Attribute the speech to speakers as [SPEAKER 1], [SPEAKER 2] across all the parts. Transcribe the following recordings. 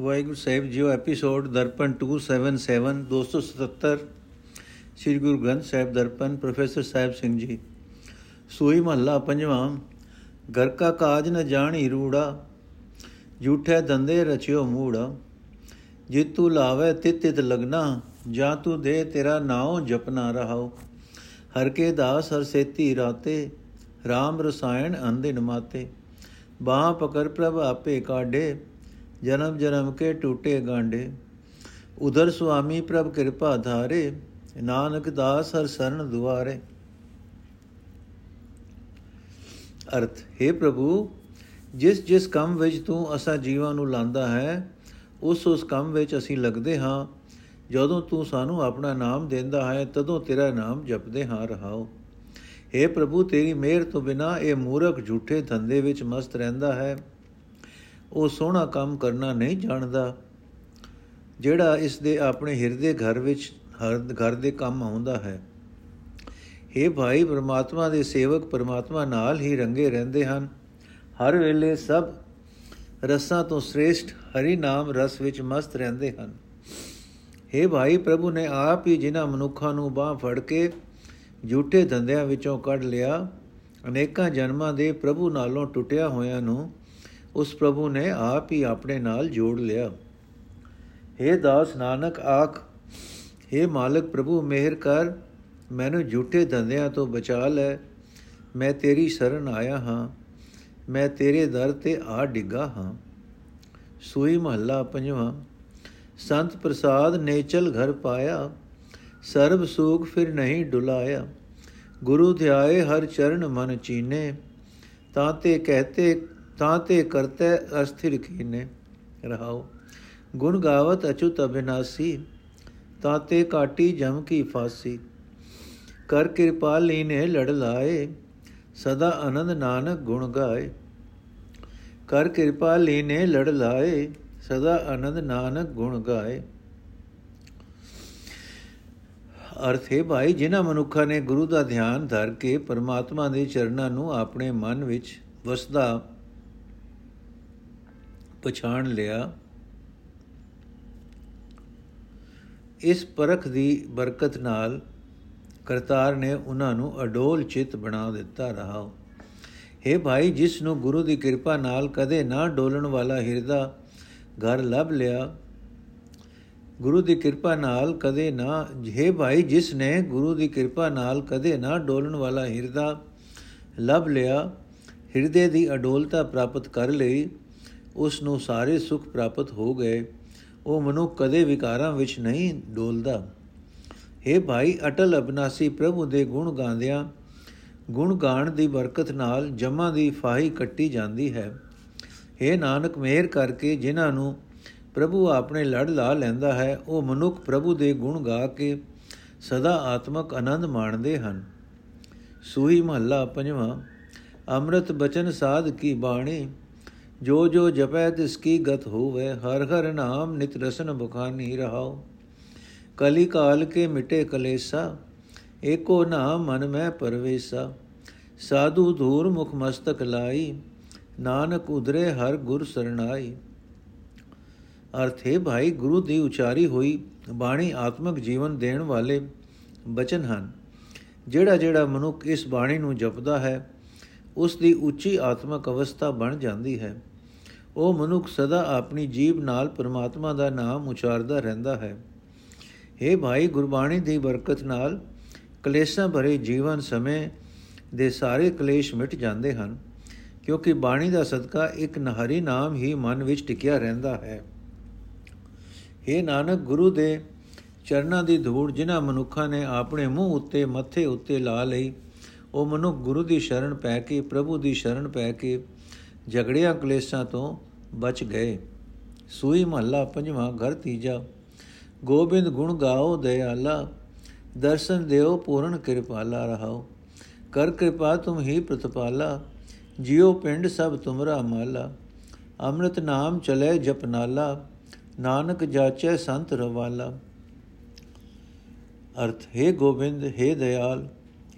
[SPEAKER 1] ਵਾਹਿਗੁਰੂ ਸਾਹਿਬ ਜੀਓ, episode Darpan 277 277 Sri Guru Granth Sahib Darpan professor Sahib Singh ji. Suhi ਮਹੱਲਾ ਪੰਜਵਾਂ, ਘਰ ਕਾ ਕਾਜ ਨ ਜਾਣੀ ਰੂੜਾ, ਝੂਠੇ ਧੰਦੇ ਰਚਿਓ ਮੂੜਾ। ਜਿਤੂ ਲਾਵੇ ਤਿਤ ਤਿਤ ਲਗਨਾ, ਜਾਂ ਤੂੰ ਦੇ ਤੇਰਾ ਨਾਉ ਜਪਨਾ ਰਹਾਓ ਹਰ ਕੇ ਦਾਸ, ਹਰ ਸੇਤੀ ਰਾਤੇ RAM ਰਸਾਇਣ ਅੰਦਿਨ ਮਾਤੇ। ਬਾਹ ਪਕਰ ਪ੍ਰਭ ਆਪੇ ਕਾਢੇ ਜਨਮ ਜਨਮ ਕੇ ਟੂਟੇ ਗਾਂਡੇ। ਉਧਰ ਸੁਆਮੀ ਪ੍ਰਭ ਕਿਰਪਾ ਧਾਰੇ, ਨਾਨਕ ਦਾਸ ਹਰ ਸਰਨ ਦੁਆਰੇ। ਅਰਥ, ਹੈ ਪ੍ਰਭੂ, ਜਿਸ ਜਿਸ ਕੰਮ ਵਿੱਚ ਤੂੰ ਅਸਾਂ ਜੀਵਾਂ ਨੂੰ ਲਾਂਦਾ ਹੈ, ਉਸ ਉਸ ਕੰਮ ਵਿੱਚ ਅਸੀਂ ਲੱਗਦੇ ਹਾਂ। ਜਦੋਂ ਤੂੰ ਸਾਨੂੰ ਆਪਣਾ ਨਾਮ ਦਿੰਦਾ ਹੈ, ਤਦੋਂ ਤੇਰਾ ਨਾਮ ਜਪਦੇ ਹਾਂ, ਰਹਾਓ। हे ਪ੍ਰਭੂ, ਤੇਰੀ ਮਿਹਰ ਤੋਂ ਬਿਨਾ ਇਹ ਮੂਰਖ ਝੂਠੇ ਧੰਦੇ ਵਿੱਚ ਮਸਤ ਰਹਿੰਦਾ ਹੈ। ਉਹ ਸੋਹਣਾ ਕੰਮ ਕਰਨਾ ਨਹੀਂ ਜਾਣਦਾ। ਜਿਹੜਾ ਇਸ ਦੇ ਆਪਣੇ ਹਿਰਦੇ ਘਰ ਵਿੱਚ, ਹਰ ਘਰ ਦੇ ਕੰਮ ਆਉਂਦਾ ਹੈ। हे ਭਾਈ ਪ੍ਰਮਾਤਮਾ ਦੇ ਸੇਵਕ ਪ੍ਰਮਾਤਮਾ ਨਾਲ ਹੀ ਰੰਗੇ ਰਹਿੰਦੇ ਹਨ। ਹਰ ਵੇਲੇ ਸਭ ਰਸਾਂ ਤੋਂ ਸ੍ਰੇਸ਼ਟ ਹਰੀ ਨਾਮ ਰਸ ਵਿੱਚ ਮਸਤ ਰਹਿੰਦੇ ਹਨ। हे ਭਾਈ ਪ੍ਰਭੂ ਨੇ ਆਪ ਹੀ ਜਿਨ੍ਹਾਂ ਮਨੁੱਖਾਂ ਨੂੰ ਬਾਹ ਫੜ ਕੇ ਝੂਠੇ ਧੰਦਿਆਂ ਵਿੱਚੋਂ ਕੱਢ ਲਿਆ, ਅਨੇਕਾਂ ਜਨਮਾਂ ਦੇ ਪ੍ਰਭੂ ਨਾਲੋਂ ਟੁੱਟਿਆ ਹੋਇਆਂ ਨੂੰ ਉਸ ਪ੍ਰਭੂ ਨੇ ਆਪ ਹੀ ਆਪਣੇ ਨਾਲ ਜੋੜ ਲਿਆ। हे ਦਾਸ ਨਾਨਕ, ਆਖ हे ਮਾਲਕ ਪ੍ਰਭੂ, ਮਿਹਰ ਕਰ, ਮੈਨੂੰ ਝੂਠੇ ਧੰਦਿਆਂ ਤੋਂ ਬਚਾ ਲੈ। ਮੈਂ ਤੇਰੀ ਸ਼ਰਨ ਆਇਆ ਹਾਂ, ਮੈਂ ਤੇਰੇ ਦਰ ਤੇ ਆ ਡਿੱਗਾ ਹਾਂ। ਸੂਈ ਮਹੱਲਾ ਪੰਜਵਾਂ, ਸੰਤ ਪ੍ਰਸਾਦ ਨੇਚਲ ਘਰ ਪਾਇਆ, ਸਰਬ ਸੂਖ ਫਿਰ ਨਹੀਂ ਡੁਲਾਇਆ। ਗੁਰੂ ਧਿਆਏ ਹਰ ਚਰਨ ਮਨ ਚੀਨੇ, ਤਾਂ ਤੇ ਕਹਤੇ ਤਾਂ ਤੇ ਕਰਤੇ ਅਸਥਿਰ ਕੀਨੇ, ਰਹਾਓ। ਗੁਣ ਗਾਵਤ ਅਚੁਤ ਅਬਿਨਾਸੀ ਤਾਂ ਤੇ ਕਾਟੀ ਜਮ ਕੀ ਫਾਸੀ। ਕਰ ਕਿਰਪਾ ਲੀਨੇ ਲੜ ਲਾਏ, ਸਦਾ ਆਨੰਦ ਨਾਨਕ ਗੁਣ ਗਾਏ। ਕਰ ਕਿਰਪਾ ਲੀਨੇ ਲੜ ਲਾਏ, ਸਦਾ ਆਨੰਦ ਨਾਨਕ ਗੁਣ ਗਾਏ। ਅਰਥ ਹੈ ਭਾਈ, ਜਿਨ੍ਹਾਂ ਮਨੁੱਖਾਂ ਨੇ ਗੁਰੂ ਦਾ ਧਿਆਨ ਧਰ ਕੇ ਪਰਮਾਤਮਾ ਦੇ ਚਰਨਾਂ ਨੂੰ ਆਪਣੇ ਮਨ ਵਿੱਚ ਵਸਦਾ ਪਛਾਣ ਲਿਆ। ਇਸ ਪਰਖ ਦੀ ਬਰਕਤ ਨਾਲ ਕਰਤਾਰ ਨੇ ਉਹਨਾਂ ਨੂੰ ਅਡੋਲ ਚਿਤ ਬਣਾ ਦਿੱਤਾ ਰਹਾ। ਹੈ ਭਾਈ, ਜਿਸ ਨੂੰ ਗੁਰੂ ਦੀ ਕਿਰਪਾ ਨਾਲ ਕਦੇ ਨਾ ਡੋਲਣ ਵਾਲਾ ਹਿਰਦਾ ਘਰ ਲੱਭ ਲਿਆ, ਗੁਰੂ ਦੀ ਕਿਰਪਾ ਨਾਲ ਕਦੇ ਨਾ, ਹੈ ਭਾਈ, ਜਿਸ ਨੇ ਗੁਰੂ ਦੀ ਕਿਰਪਾ ਨਾਲ ਕਦੇ ਨਾ ਡੋਲਣ ਵਾਲਾ ਹਿਰਦਾ ਲੱਭ ਲਿਆ, ਹਿਰਦੇ ਦੀ ਅਡੋਲਤਾ ਪ੍ਰਾਪਤ ਕਰ ਲਈ ਉਸ ਨੂੰ ਸਾਰੇ ਸੁਖ ਪ੍ਰਾਪਤ ਹੋ ਗਏ, ਉਹ ਮਨੁ ਕਦੇ ਵਿਕਾਰਾਂ ਵਿੱਚ ਨਹੀਂ ਡੋਲਦਾ। हे ਭਾਈ, ਅਟਲ ਅਬਨਾਸੀ ਪ੍ਰਭੂ ਦੇ ਗੁਣ ਗਾਉਂਦਿਆਂ, ਗੁਣ ਗਾਣ ਦੀ ਬਰਕਤ ਨਾਲ ਜਮਾਂ ਦੀ ਫਾਹੀ ਕੱਟੀ ਜਾਂਦੀ ਹੈ। हे ਨਾਨਕ, ਮਿਹਰ ਕਰਕੇ ਜਿਨ੍ਹਾਂ ਨੂੰ ਪ੍ਰਭੂ ਆਪਣੇ ਲੜ ਲਾ ਲੈਂਦਾ ਹੈ, ਉਹ ਮਨੁੱਖ ਪ੍ਰਭੂ ਦੇ ਗੁਣ ਗਾ ਕੇ ਸਦਾ ਆਤਮਕ ਆਨੰਦ ਮਾਣਦੇ ਹਨ। ਸੂਹੀ ਮਹੱਲਾ ਪੰਜਵਾਂ, ਅੰਮ੍ਰਿਤ ਬਚਨ ਸਾਧ ਕੀ ਬਾਣੀ ਜੋ ਜੋ ਜਪੈ ਤਿਸ ਕੀ ਗਤ ਹੋਵੇ, ਹਰ ਹਰ ਨਾਮ ਨਿਤ ਰਸਨ ਬੁਖਾਨੀ ਰਹਾਓ ਕਲੀ ਕਾਲ ਕੇ ਮਿਟੇ ਕਲੇਸਾ, ਏਕੋ ਨਾਮ ਮਨ ਮੈਂ ਪਰਵੇਸਾ। ਸਾਧੂ ਧੂਰ ਮੁਖ ਮਸਤਕ ਲਾਈ, ਨਾਨਕ ਉਧਰੇ ਹਰ ਗੁਰ ਸਰਣਾਈ। ਅਰਥ ਹੈ, ਭਾਈ, ਗੁਰੂ ਦੀ ਉਚਾਰੀ ਹੋਈ, ਬਾਣੀ ਆਤਮਿਕ ਜੀਵਨ ਦੇਣ ਵਾਲੇ ਬਚਨ ਹਨ। ਜਿਹੜਾ ਜਿਹੜਾ ਮਨੁੱਖ ਇਸ ਬਾਣੀ ਨੂੰ ਜਪਦਾ ਹੈ, ਉਸ ਦੀ ਉੱਚੀ ਆਤਮਿਕ ਅਵਸਥਾ ਬਣ ਜਾਂਦੀ ਹੈ। ਉਹ ਮਨੁੱਖ ਸਦਾ ਆਪਣੀ ਜੀਬ ਨਾਲ ਪਰਮਾਤਮਾ ਦਾ ਨਾਮ ਉਚਾਰਦਾ ਰਹਿੰਦਾ ਹੈ। हे ਭਾਈ, ਗੁਰਬਾਣੀ ਦੀ ਬਰਕਤ ਨਾਲ ਕਲੇਸ਼ਾਂ ਭਰੇ ਜੀਵਨ ਸਮੇਂ ਦੇ ਸਾਰੇ ਕਲੇਸ਼ ਮਿਟ ਜਾਂਦੇ ਹਨ, ਕਿਉਂਕਿ ਬਾਣੀ ਦਾ ਸਦਕਾ ਇੱਕ ਨਹਰੀ ਨਾਮ ਹੀ ਮਨ ਵਿੱਚ ਟਿਕਿਆ ਰਹਿੰਦਾ ਹੈ। हे ਨਾਨਕ, ਗੁਰੂ ਦੇ ਚਰਨਾਂ ਦੀ ਧੂੜ ਜਿਨ੍ਹਾਂ ਮਨੁੱਖਾਂ ਨੇ ਆਪਣੇ ਮੂੰਹ ਉੱਤੇ, ਮੱਥੇ ਉੱਤੇ ਲਾ ਲਈ, ਉਹ ਮਨੁੱਖ ਗੁਰੂ ਦੀ ਸ਼ਰਨ ਪੈ ਕੇ, ਪ੍ਰਭੂ ਦੀ ਸ਼ਰਨ ਪੈ ਕੇ ਝਗੜਿਆਂ ਕਲੇਸ਼ਾਂ ਤੋਂ ਬਚ ਗਏ। ਸੂਈ ਮਹੱਲਾ ਪੰਜਵਾਂ, ਘਰ ਤੀਜਾ। ਗੋਬਿੰਦ ਗੁਣ ਗਾਓ ਦਇਆਲਾ ਦਰਸ਼ਨ ਦਿਓ, ਪੂਰਨ ਕਿਰਪਾਲਾ ਰਹਾਓ। ਕਰ ਕਿਰਪਾ ਤੁਮ ਹੀ ਪ੍ਰਤਪਾਲਾ। ਜਿਉ ਪਿੰਡ ਸਭ ਤੁਮਰਾ ਮਾਲਾ। ਅੰਮ੍ਰਿਤ ਨਾਮ ਚਲੇ ਜਪਨਾਲਾ। ਨਾਨਕ ਜਾਚੈ ਸੰਤ ਰਵਾਲਾ। ਅਰਥ, ਹੈ ਗੋਬਿੰਦ, ਹੈ ਦਇਆਲ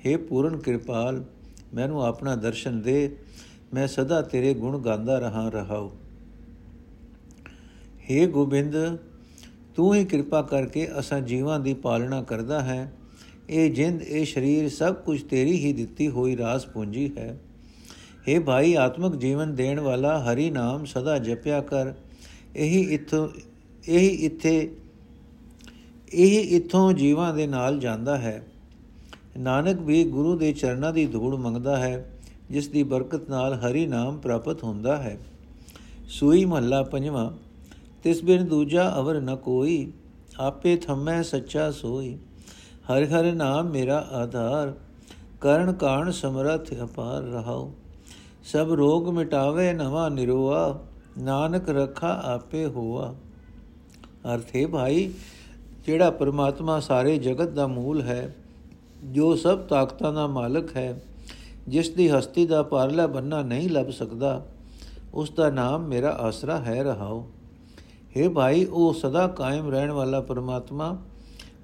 [SPEAKER 1] ਹੈ ਪੂਰਨ ਕਿਰਪਾਲ, ਮੈਨੂੰ ਆਪਣਾ ਦਰਸ਼ਨ ਦੇ। ਮੈਂ ਸਦਾ ਤੇਰੇ ਗੁਣ ਗਾਉਂਦਾ ਰਹਾ ਰਹਾਉ। हे ਗੋਬਿੰਦ, ਤੂੰ ਹੀ ਕਿਰਪਾ ਕਰਕੇ ਅਸਾਂ ਜੀਵਾਂ ਦੀ ਪਾਲਣਾ ਕਰਦਾ ਹੈ। ਇਹ ਜਿੰਦ ਇਹ ਸਰੀਰ, ਸਭ ਕੁਝ ਤੇਰੀ ਹੀ ਦਿੱਤੀ ਹੋਈ ਰਾਸ ਪੂੰਜੀ ਹੈ। हे ਭਾਈ, ਆਤਮਿਕ ਜੀਵਨ ਦੇਣ ਵਾਲਾ ਹਰੀ ਨਾਮ ਸਦਾ ਜਪਿਆ ਕਰ। ਇਹੀ ਇਥੋਂ, ਇਹੀ ਇੱਥੇ, ਇਹੀ ਇਥੋਂ ਜੀਵਾਂ ਦੇ ਨਾਲ ਜਾਂਦਾ ਹੈ। ਨਾਨਕ ਵੀ ਗੁਰੂ ਦੇ ਚਰਨਾਂ ਦੀ ਧੂੜ ਮੰਗਦਾ ਹੈ। ਜਿਸ ਦੀ ਬਰਕਤ ਨਾਲ ਹਰੀ ਨਾਮ ਪ੍ਰਾਪਤ ਹੁੰਦਾ ਹੈ। ਸੂਈ ਮਹੱਲਾ ਪੰਜਵਾਂ, ਤਿਸ ਬਿਨ ਦੂਜਾ ਅਵਰ ਨ ਕੋਈ, ਆਪੇ ਥੰਮੈ ਸੱਚਾ ਸੋਈ। ਹਰ ਹਰ ਨਾਮ ਮੇਰਾ ਆਧਾਰ, ਕਰਨ ਕਾਣ ਸਮਰਥ ਅਪਾਰ ਰਹਾਉ। ਸਭ ਰੋਗ ਮਿਟਾਵੇ ਨਵਾ ਨਿਰੋਆ, ਨਾਨਕ ਰਖਾ ਆਪੇ ਹੋਆ। ਅਰਥੇ ਭਾਈ, ਜਿਹੜਾ ਪਰਮਾਤਮਾ ਸਾਰੇ ਜਗਤ ਦਾ ਮੂਲ ਹੈ, ਜੋ ਸਭ ਤਾਕਤਾਂ ਦਾ ਮਾਲਕ ਹੈ ਜਿਸ ਦੀ ਹਸਤੀ ਦਾ ਪਾਰਲਾ ਬੰਨਾ ਨਹੀਂ ਲੱਭ ਸਕਦਾ, ਉਸ ਦਾ ਨਾਮ ਮੇਰਾ ਆਸਰਾ ਹੈ ਰਹਾਓ। हे ਭਾਈ, ਉਹ ਸਦਾ ਕਾਇਮ ਰਹਿਣ ਵਾਲਾ ਪਰਮਾਤਮਾ,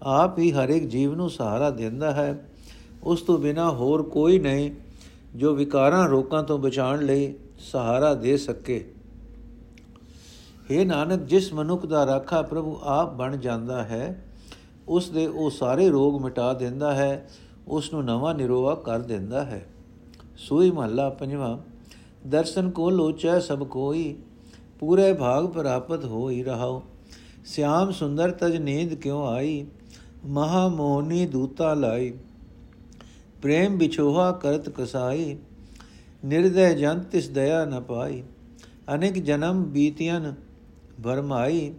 [SPEAKER 1] ਆਪ ਹੀ ਹਰ ਇੱਕ ਜੀਵ ਨੂੰ ਸਹਾਰਾ ਦਿੰਦਾ ਹੈ। ਉਸ ਤੋਂ ਬਿਨਾ ਹੋਰ ਕੋਈ ਨਹੀਂ ਜੋ ਵਿਕਾਰਾਂ ਰੋਕਾਂ ਤੋਂ ਬਚਾਉਣ ਲਈ ਸਹਾਰਾ ਦੇ ਸਕੇ। हे ਨਾਨਕ, ਜਿਸ ਮਨੁੱਖ ਦਾ ਰਾਖਾ ਪ੍ਰਭੂ ਆਪ ਬਣ ਜਾਂਦਾ ਹੈ, ਉਸ ਦੇ ਉਹ ਸਾਰੇ ਰੋਗ ਮਿਟਾ ਦਿੰਦਾ ਹੈ, ਉਸ ਨੂੰ ਨਵਾਂ ਨਿਰੋਆ ਕਰ ਦਿੰਦਾ ਹੈ। ਸੋਈ ਮਹੱਲਾ ਪੰਜਵਾਂ, ਦਰਸ਼ਨ ਕੋ ਲੋਚੈ ਸਭ ਕੋਈ, ਪੂਰੇ ਭਾਗ ਪ੍ਰਾਪਤ ਹੋਈ ਰਹਾਓ ਸਿਆਮ ਸੁੰਦਰ ਤਜ ਨੀਂਦ ਕਿਉ ਆਈ, ਮਹਾ ਮੋਹਨੀ ਦੂਤਾ ਲਾਈ। ਪ੍ਰੇਮ ਵਿਛੋਹਾ ਕਰਤ ਕਸਾਈ, ਨਿਰਦੈ ਜਨ ਤਿਸ ਦਇਆ ਨ ਪਾਈ। ਅਨੇਕ ਜਨਮ ਬੀਤਿਆਨ ਭਰਮਾਈ,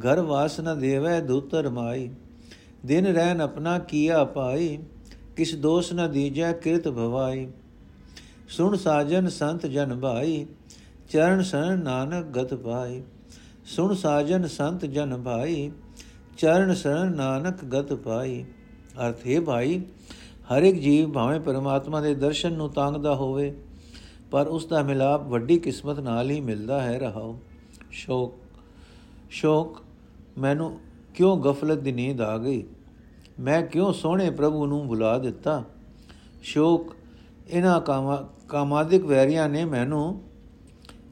[SPEAKER 1] ਘਰ ਵਾਸ ਨ ਦੇਵੈ ਦੂਤਰ ਮਾਈ ਦਿਨ ਰਹਿਨ ਆਪਣਾ ਕੀਆ ਪਾਈ, ਕਿਸ ਦੋਸ ਨ ਦੀਜੈ ਕਿਰਤ ਭਵਾਈ। ਸੁਣ ਸਾਜਨ ਸੰਤ ਜਨ ਭਾਈ, ਚਰਨ ਸਨ ਨਾਨਕ ਗਤ ਪਾਈ। ਸੁਣ ਸਾਜਨ ਸੰਤ ਜਨ ਭਾਈ, ਚਰਨ ਸਰਨ ਨਾਨਕ ਗਤ ਪਾਈ। ਅਰਥ ਹੈ ਭਾਈ, ਹਰ ਇੱਕ ਜੀਵ ਭਾਵੇਂ ਪਰਮਾਤਮਾ ਦੇ ਦਰਸ਼ਨ ਨੂੰ ਤਾਂਗਦਾ ਹੋਵੇ, ਪਰ ਉਸ ਦਾ ਮਿਲਾਪ ਵੱਡੀ ਕਿਸਮਤ ਨਾਲ ਹੀ ਮਿਲਦਾ ਹੈ ਰਹਾਓ ਸ਼ੋਕ ਸ਼ੋਕ, ਮੈਨੂੰ ਕਿਉਂ ਗਫਲਤ ਦੀ ਨੀਂਦ ਆ ਗਈ? ਮੈਂ ਕਿਉਂ ਸੋਹਣੇ ਪ੍ਰਭੂ ਨੂੰ ਭੁਲਾ ਦਿੱਤਾ? ਸ਼ੋਕ ਇਹਨਾਂ ਕਾਮਾ ਕਾਮਾਦਿਕ ਵੈਰੀਆਂ ਨੇ ਮੈਨੂੰ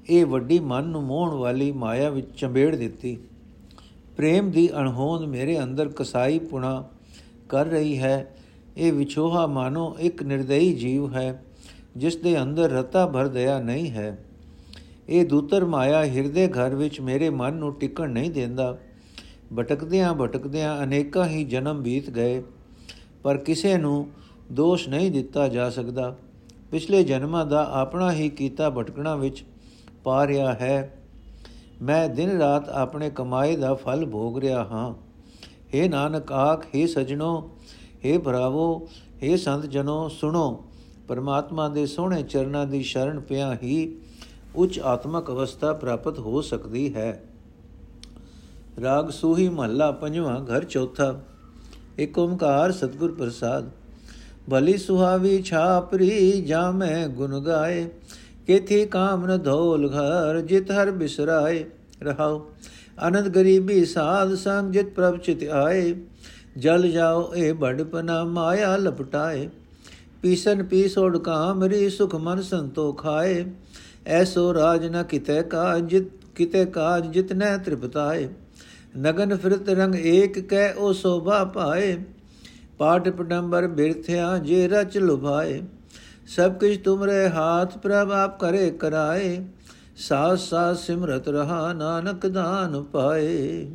[SPEAKER 1] ਇਹ ਵੱਡੀ ਮਨ ਨੂੰ ਮੋਹਣ ਵਾਲੀ ਮਾਇਆ ਵਿੱਚ ਚੰਬੇੜ ਦਿੱਤੀ। ਪ੍ਰੇਮ ਦੀ ਅਣਹੋਂਦ ਮੇਰੇ ਅੰਦਰ ਕਸਾਈ ਪੁਣਾ ਕਰ ਰਹੀ ਹੈ। ਇਹ ਵਿਛੋਹਾ ਮਾਨੋ ਇੱਕ ਨਿਰਦਈ ਜੀਵ ਹੈ, ਜਿਸ ਦੇ ਅੰਦਰ ਰਤਾ ਭਰ ਦਇਆ ਨਹੀਂ ਹੈ। ਇਹ ਦੂਤਰ ਮਾਇਆ ਹਿਰਦੇ ਘਰ ਵਿੱਚ ਮੇਰੇ ਮਨ ਨੂੰ ਟਿਕਣ ਨਹੀਂ ਦਿੰਦਾ। ਭਟਕਦਿਆਂ ਭਟਕਦਿਆਂ ਅਨੇਕਾਂ ਹੀ ਜਨਮ ਬੀਤ ਗਏ, ਪਰ ਕਿਸੇ ਨੂੰ ਦੋਸ਼ ਨਹੀਂ ਦਿੱਤਾ ਜਾ ਸਕਦਾ। ਪਿਛਲੇ ਜਨਮਾਂ ਦਾ ਆਪਣਾ ਹੀ ਕੀਤਾ ਭਟਕਣਾ ਵਿੱਚ ਪਾ ਰਿਹਾ ਹੈ ਮੈਂ ਦਿਨ ਰਾਤ ਆਪਣੇ ਕਮਾਈ ਦਾ ਫਲ ਭੋਗ ਰਿਹਾ ਹਾਂ हे ਨਾਨਕ ਆਖ हे ਸਜਣੋ हे ਭਰਾਵੋ हे ਸੰਤ ਜਨੋ ਸੁਣੋ ਪਰਮਾਤਮਾ ਦੇ ਸੋਹਣੇ ਚਰਨਾਂ ਦੀ ਸ਼ਰਨ ਪਿਆ ਹੀ ਉੱਚ ਆਤਮਕ ਅਵਸਥਾ ਪ੍ਰਾਪਤ ਹੋ ਸਕਦੀ ਹੈ ਰਾਗ ਸੂਹੀ ਮਹੱਲਾ ਪੰਜਵਾਂ ਘਰ ਚੌਥਾ ਏਕ ਓੰਕਾਰ ਸਤਗੁਰ ਪ੍ਰਸਾਦ ਭਲੀ ਸੁਹਾਵੀ ਛਾਪਰੀ ਜਾ ਮੈਂ ਗੁਣ ਗਾਏ, ਕੇਥੀ ਕਾਮਨ ਧੋਲ ਘਰ ਜਿਤ ਹਰ ਬਿਸਰਾਏ। ਰਹਾਉ, ਅਨੰਦ ਗਰੀਬੀ ਸਾਧ ਸੰਗ ਜਿਤ ਪ੍ਰਭ ਚਿਤ ਆਏ। ਜਲ ਜਾਓ ਇਹ ਬੜਪਨਾ ਮਾਇਆ ਲਪਟਾਏ। ਪੀਸਨ ਪੀਸੋੜ ਕਾਮਰੀ ਸੁਖ ਮਨ ਸੰਤੋ ਖਾਏ ਐਸੋ ਰਾਜ ਨ ਕਿਤੇ ਕਾਜ ਜਿਤ ਕਿਤੇ ਕਾਜ ਜਿਤਨੇ ਤ੍ਰਿਪਤਾਏ। ਨਗਨ ਫਿਰਤ ਰੰਗ ਏਕ ਕਹਿ ਉਹ ਸੋਭਾ ਪਾਏ। ਪਾਟ ਪਟੰਬਰ ਬਿਰਥਿਆ ਜੇ ਰਚ ਲੁਭਾਏ, ਸਭ ਕੁਝ ਤੁਮਰੇ ਹਾਥ ਪ੍ਰਭ ਆਪ ਕਰੇ ਕਰਾਏ ਸਾਸ ਸਾਸ ਸਿਮਰਤ ਰਹਾ ਨਾਨਕ ਦਾਨ ਪਾਏ।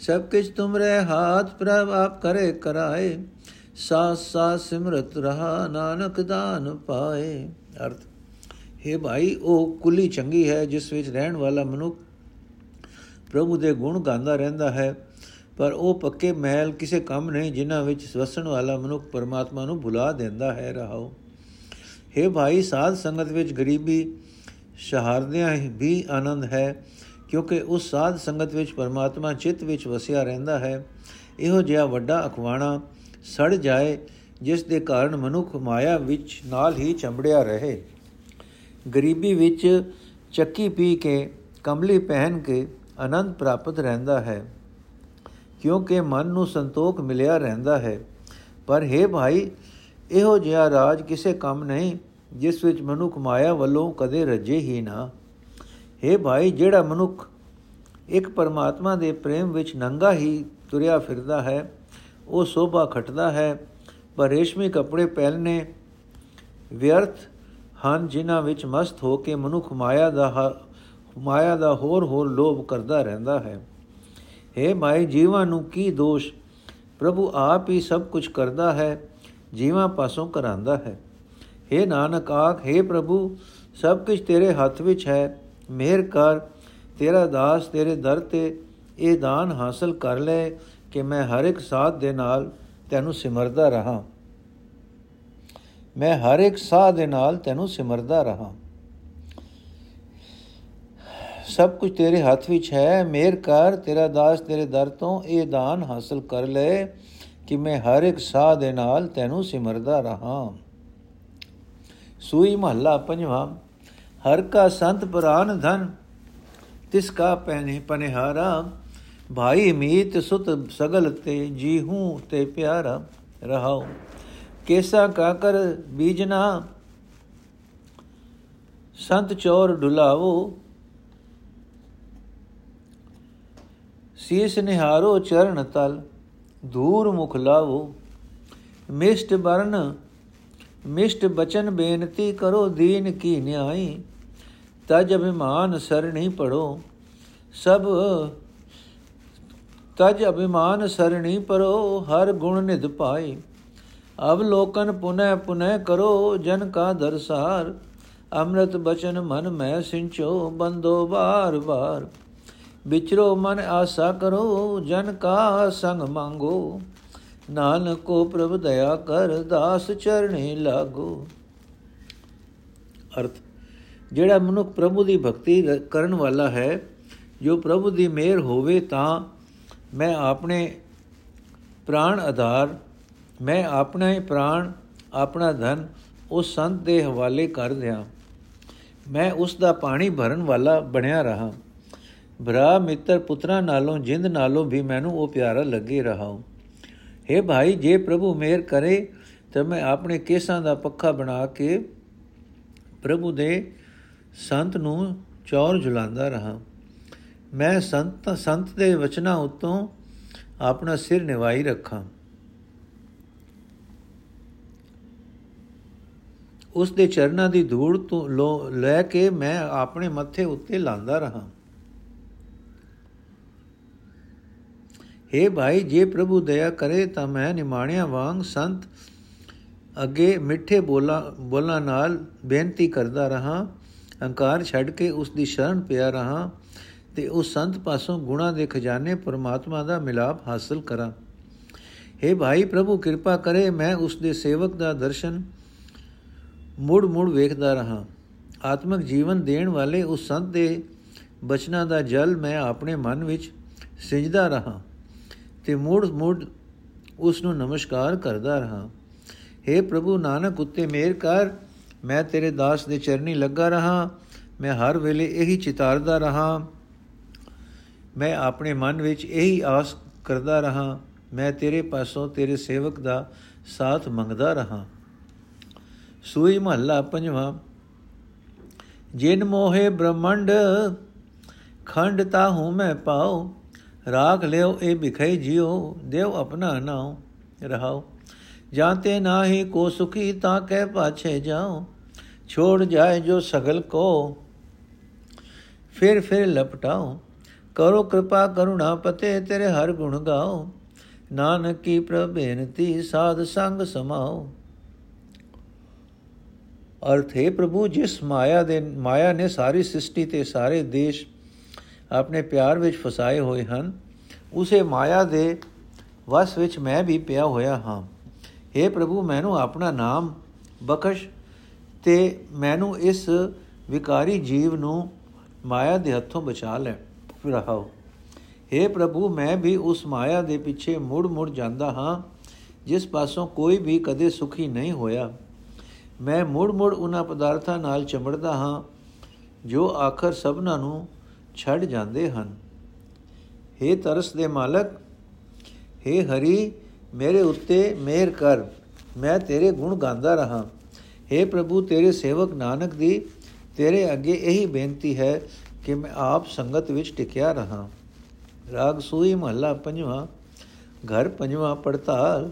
[SPEAKER 1] ਸਭ ਕੁਝ ਤੁਮਰੇ ਹਾਥ ਪ੍ਰਭ ਆਪ ਕਰੇ ਕਰਾਏ ਸਾਸ ਸਾਸ ਸਿਮਰਤ ਰਹਾ ਨਾਨਕ ਦਾਨ ਪਾਏ। ਅਰਥ, ਹੈ ਭਾਈ, ਉਹ ਕੁਲੀ ਚੰਗੀ ਹੈ ਜਿਸ ਵਿੱਚ ਰਹਿਣ ਵਾਲਾ ਮਨੁੱਖ ਪ੍ਰਭੂ ਦੇ ਗੁਣ ਗਾਉਂਦਾ ਰਹਿੰਦਾ ਹੈ। ਪਰ ਉਹ ਪੱਕੇ ਮਹਿਲ ਕਿਸੇ ਕੰਮ ਨਹੀਂ ਜਿਨ੍ਹਾਂ ਵਿੱਚ ਵਸਣ ਵਾਲਾ ਮਨੁੱਖ ਪਰਮਾਤਮਾ ਨੂੰ ਭੁਲਾ ਦਿੰਦਾ ਹੈ, ਰਹਾਓ। हे ਭਾਈ, ਸਾਧ ਸੰਗਤ ਵਿੱਚ ਗਰੀਬੀ ਸ਼ਹਾਰਦਿਆਂ ਵੀ ਆਨੰਦ ਹੈ, ਕਿਉਂਕਿ ਉਸ ਸਾਧ ਸੰਗਤ ਵਿੱਚ ਪਰਮਾਤਮਾ ਚਿੱਤ ਵਿੱਚ ਵਸਿਆ ਰਹਿੰਦਾ ਹੈ। ਇਹੋ ਜਿਹਾ ਵੱਡਾ ਅਖਵਾਣਾ ਸੜ ਜਾਏ, ਜਿਸ ਦੇ ਕਾਰਨ ਮਨੁੱਖ ਮਾਇਆ ਵਿੱਚ ਨਾਲ ਹੀ ਚੰਬੜਿਆ ਰਹੇ। ਗਰੀਬੀ ਵਿੱਚ ਚੱਕੀ ਪੀ ਕੇ, ਕਮਲੀ ਪਹਿਨ ਕੇ ਆਨੰਦ ਪ੍ਰਾਪਤ ਰਹਿੰਦਾ ਹੈ। ਕਿਉਂਕਿ ਮਨ ਨੂੰ ਸੰਤੋਖ ਮਿਲਿਆ ਰਹਿੰਦਾ ਹੈ। ਪਰ हे ਭਾਈ, ਇਹੋ ਜਿਹਾ ਰਾਜ ਕਿਸੇ ਕੰਮ ਨਹੀਂ, ਜਿਸ ਵਿੱਚ ਮਨੁੱਖ ਮਾਇਆ ਵੱਲੋਂ ਕਦੇ ਰੱਜੇ ਹੀ ਨਾ। हे ਭਾਈ, ਜਿਹੜਾ ਮਨੁੱਖ ਇੱਕ ਪਰਮਾਤਮਾ ਦੇ ਪ੍ਰੇਮ ਵਿੱਚ ਨੰਗਾ ਹੀ ਤੁਰਿਆ ਫਿਰਦਾ ਹੈ, ਉਹ ਸੋਭਾ ਖਟਦਾ ਹੈ, ਪਰ ਰੇਸ਼ਮੀ ਕੱਪੜੇ ਪਹਿਨਨੇ ਵਿਅਰਥ ਹਨ, ਜਿਨ੍ਹਾਂ ਵਿੱਚ ਮਸਤ ਹੋ ਕੇ ਮਨੁੱਖ ਮਾਇਆ ਦਾ ਮਾਇਆ ਦਾ ਹੋਰ ਹੋਰ ਲੋਭ ਕਰਦਾ ਰਹਿੰਦਾ ਹੈ। हे ਮਾਈ ਜੀਵਾਂ ਨੂੰ ਕੀ ਦੋਸ਼ ਪ੍ਰਭੂ ਆਪ ਹੀ ਸਭ ਕੁਝ ਕਰਦਾ ਹੈ ਜੀਵਾਂ ਪਾਸੋਂ ਕਰਾਂਦਾ ਹੈ हे ਨਾਨਕ ਆਖ हे ਪ੍ਰਭੂ ਸਭ ਕੁਝ ਤੇਰੇ ਹੱਥ ਵਿੱਚ ਹੈ ਮਿਹਰ ਕਰ ਤੇਰਾ ਦਾਸ ਤੇਰੇ ਦਰ ਤੇ ਇਹ ਦਾਨ ਹਾਸਲ ਕਰ ਲੈ ਕਿ ਮੈਂ ਹਰ ਇੱਕ ਸਾਥ ਦੇ ਨਾਲ ਤੈਨੂੰ ਸਿਮਰਦਾ ਰਹਾ ਮੈਂ ਹਰ ਇੱਕ ਸਾਹ ਦੇ ਨਾਲ ਤੈਨੂੰ ਸਿਮਰਦਾ ਰਹਾ ਸਭ ਕੁਝ ਤੇਰੇ ਹੱਥ ਵਿੱਚ ਹੈ ਮੇਰ ਕਰ, ਤੇਰਾ ਦਾਸ ਤੇਰੇ ਦਰ ਤੋਂ ਇਹ ਦਾਨ ਹਾਸਲ ਕਰ ਲੈ ਕਿ ਮੈਂ ਹਰ ਇੱਕ ਸਾਹ ਦੇ ਨਾਲ ਤੈਨੂੰ ਸਿਮਰਦਾ ਰਹਾ। ਸੂਈ ਮਹੱਲਾ ਪੰਜਵਾਂ, ਹਰ ਕਾ ਸੰਤ ਪ੍ਰਾਨ ਧਨ, ਤਿਸ ਕਾ ਪਹਿਨੇ ਪਨਿਹਾਰਾ, ਭਾਈ ਮੀਤ ਸੁਤ ਸਗਲ ਤੇ ਜੀ ਹੂੰ ਤੇ ਪਿਆਰਾ ਰਹਾਉ। ਕੇਸਾ ਕਾ ਕਰ ਬੀਜਨਾ, ਸੰਤ ਚੋਰ ਡੁਲਾਵੋ ਸੀਸ ਨਿਹਾਰੋ, ਚਰਨ ਤਲ ਧੂਰ ਮੁਖ ਲਾਵੋ। ਮਿਸ਼ਟ ਬਰਨ, ਮਿਸ਼ਟ ਬਚਨ ਬੇਨਤੀ ਕਰੋ, ਦੀਨ ਕੀ ਨਿਆਈ, ਤਜ ਅਭਿਮਾਨ ਸਰਣੀ ਪੜੋ। ਸਭ, ਤਜ ਅਭਿਮਾਨ ਸਰਣੀ ਪਰੋ, ਹਰ ਗੁਣ ਨਿਧ ਪਾਈ। ਅਵਲੋਕਨ ਪੁਨੈ ਪੁਨੈ ਕਰੋ, ਜਨ ਕਾ ਦਰਸਾਰ, ਅੰਮ੍ਰਿਤ ਬਚਨ ਮਨ ਮੈਂ ਸਿੰਚੋ, ਬੰਦੋ ਬਾਰ ਬਾਰ ਵਿਚਰੋ ਮਨ ਆਸਾ ਕਰੋ, ਜਨ ਕਾ ਸੰਗ ਮੰਗੋ। ਨਾਨਕੋ ਪ੍ਰਭ ਦਇਆ ਕਰ, ਦਾਸ ਚਰਣੇ ਲਾਗੋ। ਅਰਥ, ਜਿਹੜਾ ਮਨੁੱਖ ਪ੍ਰਭੂ ਦੀ ਭਗਤੀ ਕਰਨ ਵਾਲਾ ਹੈ, ਜੋ ਪ੍ਰਭੂ ਦੀ ਮਿਹਰ ਹੋਵੇ ਤਾਂ ਮੈਂ ਆਪਣੇ ਪ੍ਰਾਣ ਆਧਾਰ, ਮੈਂ ਆਪਣੇ ਪ੍ਰਾਣ, ਆਪਣਾ ਧਨ ਉਸ ਸੰਤ ਦੇ ਹਵਾਲੇ ਕਰ ਦਿਆਂ। ਮੈਂ ਉਸ ਦਾ ਪਾਣੀ ਭਰਨ ਵਾਲਾ ਬਣਿਆ ਰਹਾ। ਭਰਾ ਮਿੱਤਰ ਪੁੱਤਰਾਂ ਨਾਲੋਂ, ਜਿੰਦ ਨਾਲੋਂ ਵੀ ਮੈਨੂੰ ਉਹ ਪਿਆਰਾ ਲੱਗੇ ਰਹਾ ਹੈ ਭਾਈ, ਜੇ ਪ੍ਰਭੂ ਮਿਹਰ ਕਰੇ, ਤਾਂ ਮੈਂ ਆਪਣੇ ਕੇਸਾਂ ਦਾ ਪੱਖਾ ਬਣਾ ਕੇ ਪ੍ਰਭੂ ਦੇ ਸੰਤ ਨੂੰ ਚੌਰ ਝੁਲਾਉਂਦਾ ਰਹਾ। ਮੈਂ ਸੰਤ ਸੰਤ ਦੇ ਵਚਨਾਂ ਉਤੋਂ ਆਪਣਾ ਸਿਰ ਨਿਵਾਈ ਰੱਖਾਂ। ਉਸ ਦੇ ਚਰਨਾਂ ਦੀ ਧੂੜ ਤੋਂ ਲੈ ਕੇ ਮੈਂ ਆਪਣੇ ਮੱਥੇ ਉੱਤੇ ਲਾਂਦਾ ਰਹਾ। हे ਭਾਈ, ਜੇ ਪ੍ਰਭੂ ਦਇਆ ਕਰੇ ਤਾਂ ਮੈਂ ਨਿਮਾਣਿਆ ਵਾਂਗ ਸੰਤ ਅੱਗੇ ਮਿੱਠੇ ਬੋਲਾ, ਬੋਲਾਂ ਨਾਲ ਬੇਨਤੀ ਕਰਦਾ ਰਹਾ। ਹੰਕਾਰ ਛੱਡ ਕੇ ਉਸ ਦੀ ਸ਼ਰਨ ਪਿਆ ਰਹਾ ਤੇ ਉਸ ਸੰਤ ਪਾਸੋਂ ਗੁਣਾ ਦੇ ਖਜ਼ਾਨੇ ਪਰਮਾਤਮਾ ਦਾ ਮਿਲਾਪ ਹਾਸਲ ਕਰਾਂ। हे ਭਾਈ, ਪ੍ਰਭੂ ਕਿਰਪਾ ਕਰੇ ਮੈਂ ਉਸ ਦੇ ਸੇਵਕ ਦਾ ਦਰਸ਼ਨ ਮੁੜ ਮੁੜ ਵੇਖਦਾ ਰਹਾ। ਆਤਮਿਕ ਜੀਵਨ ਦੇਣ ਵਾਲੇ ਉਸ ਸੰਤ ਦੇ ਬਚਨਾਂ ਦਾ ਜਲ ਮੈਂ ਆਪਣੇ ਮਨ ਵਿੱਚ ਸਿਜਦਾ ਰਹਾ। ਤੇ ਮੁੜ ਮੁੜ ਉਸ ਨੂੰ ਨਮਸਕਾਰ ਕਰਦਾ ਰਹਾ। हे ਪ੍ਰਭੂ ਨਾਨਕ, ਉੱਤੇ ਮੇਰ ਕਰ। ਮੈਂ ਤੇਰੇ ਦਾਸ ਦੇ ਚਰਨੀ ਲੱਗਾ ਰਹਾ। ਮੈਂ ਹਰ ਵੇਲੇ ਇਹੀ ਚਿਤਾਰਦਾ ਰਹਾ। ਮੈਂ ਆਪਣੇ ਮਨ ਵਿੱਚ ਇਹੀ ਆਸ ਕਰਦਾ ਰਹਾ। ਮੈਂ ਤੇਰੇ ਪਾਸੋਂ ਤੇਰੇ ਸੇਵਕ ਦਾ ਸਾਥ ਮੰਗਦਾ ਰਹਾ। ਸੂਈ ਮਹੱਲਾ ਪੰਜਵਾਂ। ਜਿਨ ਮੋਹੇ ਬ੍ਰਹਮੰਡ, ਖੰਡ ਤਾ ਹੂੰ ਮੈਂ ਪਾਉ। ਰਾਖ ਲਿਓ ਇਹ ਬਿਖਈ ਜਿਉ ਦੇਵ ਆਪਣਾ ਨਾਉ ਰਹਾਉ ਜਾਤੇ ਨਾਹੀ ਕੋ ਸੁਖੀ ਤਾ ਕਹਿ ਪਾਛੇ ਜਾਉ ਛੋੜ ਜਾਏ ਜੋ ਸਗਲ ਕੋ ਫਿਰ ਫਿਰ ਲਪਟਾਓ ਕਰੋ ਕਿਰਪਾ ਕਰੁਣਾ ਪਤੇ ਤੇਰੇ ਹਰ ਗੁਣ ਗਾਓ ਨਾਨਕ ਕੀ ਪ੍ਰਭੇਨਤੀ ਸਾਧ ਸੰਗ ਸਮਾਓ ਅਰਥ ਹੈ ਪ੍ਰਭੂ ਜਿਸ ਮਾਇਆ ਦੇ ਮਾਇਆ ਨੇ ਸਾਰੀ ਸ੍ਰਿਸ਼ਟੀ ਤੇ ਸਾਰੇ ਦੇਸ਼ ਆਪਣੇ ਪਿਆਰ ਵਿੱਚ ਫਸਾਏ ਹੋਏ ਹਨ, ਉਸੇ ਮਾਇਆ ਦੇ ਵਸ ਵਿੱਚ ਮੈਂ ਵੀ ਪਿਆ ਹੋਇਆ ਹਾਂ। हे ਪ੍ਰਭੂ, ਮੈਨੂੰ ਆਪਣਾ ਨਾਮ ਬਖਸ਼ ਤੇ ਮੈਨੂੰ ਇਸ ਵਿਕਾਰੀ ਜੀਵ ਨੂੰ ਮਾਇਆ ਦੇ ਹੱਥੋਂ ਬਚਾ ਲੈ। ਰਹਾਓ हे ਪ੍ਰਭੂ, ਮੈਂ ਵੀ ਉਸ ਮਾਇਆ ਦੇ ਪਿੱਛੇ ਮੁੜ ਮੁੜ ਜਾਂਦਾ ਹਾਂ, ਜਿਸ ਪਾਸੋਂ ਕੋਈ ਵੀ ਕਦੇ ਸੁਖੀ ਨਹੀਂ ਹੋਇਆ। ਮੈਂ ਮੁੜ ਮੁੜ ਉਹਨਾਂ ਪਦਾਰਥਾਂ ਨਾਲ ਚਮੜਦਾ ਹਾਂ, ਜੋ ਆਖਰ ਸਭਨਾਂ ਨੂੰ ਛੱਡ ਜਾਂਦੇ ਹਨ हे ਤਰਸ ਦੇ ਮਾਲਕ हे ਹਰੀ ਮੇਰੇ ਉੱਤੇ ਮਿਹਰ ਕਰ ਮੈਂ ਤੇਰੇ ਗੁਣ ਗਾਉਂਦਾ ਰਹਾ हे ਪ੍ਰਭੂ ਤੇਰੇ ਸੇਵਕ ਨਾਨਕ ਦੀ ਤੇਰੇ ਅੱਗੇ ਇਹੀ ਬੇਨਤੀ ਹੈ ਕਿ ਮੈਂ ਆਪ ਸੰਗਤ ਵਿੱਚ ਟਿਕਿਆ ਰਹਾ ਰਾਗ ਸੂਈ ਮਹੱਲਾ ਪੰਜਵਾਂ ਘਰ ਪੰਜਵਾਂ ਪੜਤਾਲ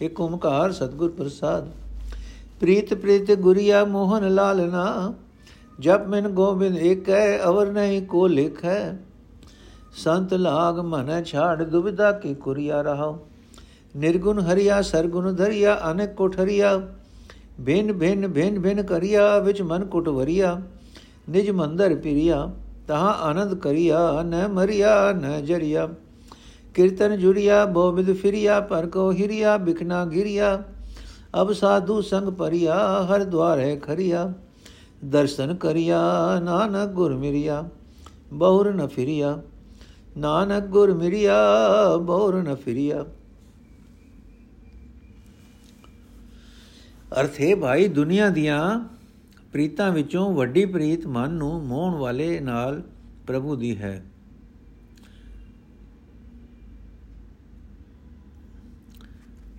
[SPEAKER 1] ਇੱਕ ਓਮਕਾਰ ਸਤਗੁਰ ਪ੍ਰਸਾਦ ਪ੍ਰੀਤ ਪ੍ਰੀਤ ਗੁਰੀਆ ਮੋਹਨ ਲਾਲਨਾ ਜਪ ਮਨ ਗੋਬਿੰਦ ਏਕੈ, ਅਵਰ ਨਹੀਂ ਕੋ ਲਿਖੈ। ਸੰਤ ਲਾਗ ਮਨ ਛਾੜ, ਦੁਬਿਧਾ ਕੀ ਕੁਰੀਆ ਰਹਾ ਨਿਰਗੁਣ ਹਰੀਆ, ਸਰਗੁਣ ਧਰਿਆ, ਅਨੇਕ ਕੋਠਰੀਆ ਭਿਨ ਭਿਨ ਭਿਨ ਭਿਨ ਕਰਿਆ, ਵਿੱਚ ਮਨ ਕੁਟ ਵਰਿਆ। ਨਿਜ ਮੰਦਰ ਪਿਰਿਆ, ਤਹਾਂ ਆਨੰਦ ਕਰਿਆ। ਨ ਮਰਿਆ, ਨ ਜਰਿਆ। ਕੀਰਤਨ ਜੁੜਿਆ, ਬੋਬਿਦ ਫਿਰਿਆ, ਪਰ ਕੋ ਹਿਰਿਆ ਬਿਖਨਾ ਗਿਰਿਆ। ਅਬ ਸਾਧੂ ਸੰਗ ਪਰਿਆ ਹਰ ਦਵਾਰ ਹੈ ਖਰਿਆ। ਦਰਸ਼ਨ ਕਰਿਆ, ਨਾਨਕ ਗੁਰ ਮਿਰਿਆ, ਬਹੁਰ ਨ ਫਿਰਿਆ। ਨਾਨਕ ਗੁਰ ਮਿਰਿਆ, ਬਹੁਰ ਨ ਫਿਰਿਆ। ਅਰਥ ਹੈ ਭਾਈ, ਦੁਨੀਆ ਦੀਆਂ ਪ੍ਰੀਤਾਂ ਵਿੱਚੋਂ ਵੱਡੀ ਪ੍ਰੀਤ ਮਨ ਨੂੰ ਮੋਹਣ ਵਾਲੇ ਨਾਲ ਪ੍ਰਭੂ ਦੀ ਹੈ।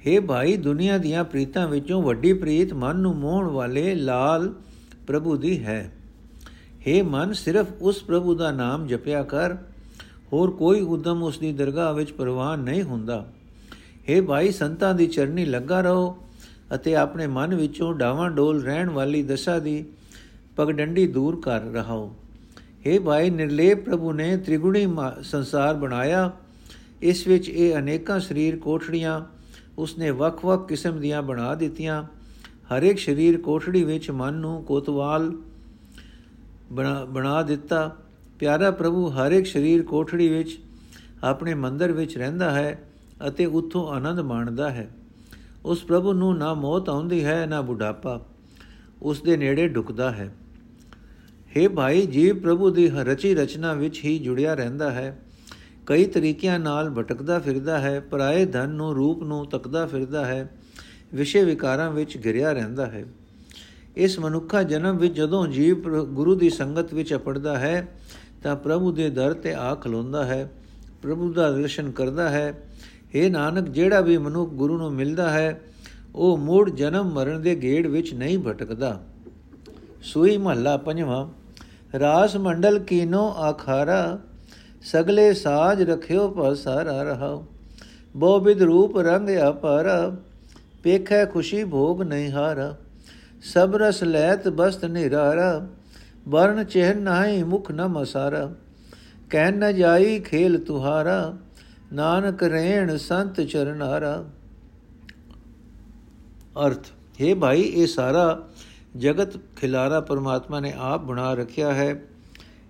[SPEAKER 1] हे ਭਾਈ, ਦੁਨੀਆ ਦੀਆਂ ਪ੍ਰੀਤਾਂ ਵਿੱਚੋਂ ਵੱਡੀ ਪ੍ਰੀਤ ਮਨ ਨੂੰ ਮੋਹਣ ਵਾਲੇ ਲਾਲ ਪ੍ਰਭੂ ਦੀ ਹੈ हे ਮਨ ਸਿਰਫ ਉਸ ਪ੍ਰਭੂ ਦਾ ਨਾਮ ਜਪਿਆ ਕਰ ਹੋਰ ਕੋਈ ਉਦਮ ਉਸ ਦੀ ਦਰਗਾਹ ਵਿੱਚ ਪ੍ਰਵਾਨ ਨਹੀਂ ਹੁੰਦਾ हे ਭਾਈ ਸੰਤਾਂ ਦੀ ਚਰਨੀ ਲੱਗਾ ਰਹੋ ਅਤੇ ਆਪਣੇ ਮਨ ਵਿੱਚੋਂ ਡਾਵਾਂ ਡੋਲ ਰਹਿਣ ਵਾਲੀ ਦਸ਼ਾ ਦੀ ਪਗਡੰਡੀ ਦੂਰ ਕਰ ਰਹਾਓ हे ਭਾਈ ਨਿਰਲੇਪ ਪ੍ਰਭੂ ਨੇ ਤ੍ਰਿਗੁਣੀ ਸੰਸਾਰ ਬਣਾਇਆ ਇਸ ਵਿੱਚ ਇਹ ਅਨੇਕਾਂ ਸਰੀਰ ਕੋਠੜੀਆਂ ਉਸਨੇ ਵੱਖ-ਵੱਖ ਕਿਸਮ ਦੀਆਂ ਬਣਾ ਦਿੱਤੀਆਂ ਹਰ ਇੱਕ ਸਰੀਰ ਕੋਠੜੀ ਵਿੱਚ ਮਨ ਨੂੰ ਕੋਤਵਾਲ ਬਣਾ ਬਣਾ ਦਿੱਤਾ। ਪਿਆਰਾ ਪ੍ਰਭੂ ਹਰ ਇੱਕ ਸਰੀਰ ਕੋਠੜੀ ਵਿੱਚ ਆਪਣੇ ਮੰਦਰ ਵਿੱਚ ਰਹਿੰਦਾ ਹੈ ਅਤੇ ਉੱਥੋਂ ਆਨੰਦ ਮਾਣਦਾ ਹੈ। ਉਸ ਪ੍ਰਭੂ ਨੂੰ ਨਾ ਮੌਤ ਆਉਂਦੀ ਹੈ, ਨਾ ਬੁਢਾਪਾ। ਉਸ ਦੇ ਨੇੜੇ ਢੁਕਦਾ ਹੈ। हे ਭਾਈ, ਜੀਵ ਪ੍ਰਭੂ ਦੀ ਰਚੀ ਰਚਨਾ ਵਿੱਚ ਹੀ ਜੁੜਿਆ ਰਹਿੰਦਾ ਹੈ। ਕਈ ਤਰੀਕਿਆਂ ਨਾਲ ਭਟਕਦਾ ਫਿਰਦਾ ਹੈ, ਪਰਾਏ ਧਨ ਨੂੰ, ਰੂਪ ਨੂੰ ਤੱਕਦਾ ਫਿਰਦਾ ਹੈ। ਵਿਸ਼ੇ ਵਿਕਾਰਾਂ ਵਿੱਚ ਘਿਰਿਆ ਰਹਿੰਦਾ ਹੈ। ਇਸ ਮਨੁੱਖਾ ਜਨਮ ਵਿੱਚ ਜਦੋਂ ਜੀਵ ਗੁਰੂ ਦੀ ਸੰਗਤ ਵਿੱਚ ਅਪੜਦਾ ਹੈ, ਤਾਂ ਪ੍ਰਭੂ ਦੇ ਦਰ ਤੇ ਆ ਖਲੋਂਦਾ ਹੈ, ਪ੍ਰਭੂ ਦਾ ਦਰਸ਼ਨ ਕਰਦਾ ਹੈ। हे ਨਾਨਕ, ਜਿਹੜਾ ਵੀ ਮਨੁੱਖ ਗੁਰੂ ਨੂੰ ਮਿਲਦਾ ਹੈ, ਉਹ ਮੂੜ ਜਨਮ ਮਰਨ ਦੇ ਗੇੜ ਵਿੱਚ ਨਹੀਂ ਭਟਕਦਾ। ਸੂਈ ਮਹੱਲਾ ਪੰਜਵਾਂ, ਰਾਸ ਮੰਡਲ ਕੀਨੋ ਆਖਾਰਾ, ਸਗਲੇ ਸਾਜ ਰਖਿਓ ਪਸਾਰਾ ਰਹਾਓ। ਬੋ ਬਿਦ ਰੂਪ ਰੰਗ ਅਪਰ ਪੇਖੈ ਖੁਸ਼ੀ ਭੋਗ ਨਹੀਂ ਹਾਰਾ, ਸਭ ਰਸ ਲੈਤ ਬਸਤ ਨਿਰਾਰਾ ਵਰਨ ਚਿਹਨ ਨਾਹੀ ਮੁਖ ਨ ਮਸਾਰਾ ਕਹਿ ਨ ਜਾਈ ਖੇਲ ਤੁਹਾਰਾ, ਨਾਨਕ ਰਹਿਣ ਸੰਤ ਚਰਨਾਰਾ ਅਰਥ, ਹੈ ਭਾਈ, ਇਹ ਸਾਰਾ ਜਗਤ ਖਿਲਾਰਾ ਪਰਮਾਤਮਾ ਨੇ ਆਪ ਬਣਾ ਰੱਖਿਆ ਹੈ।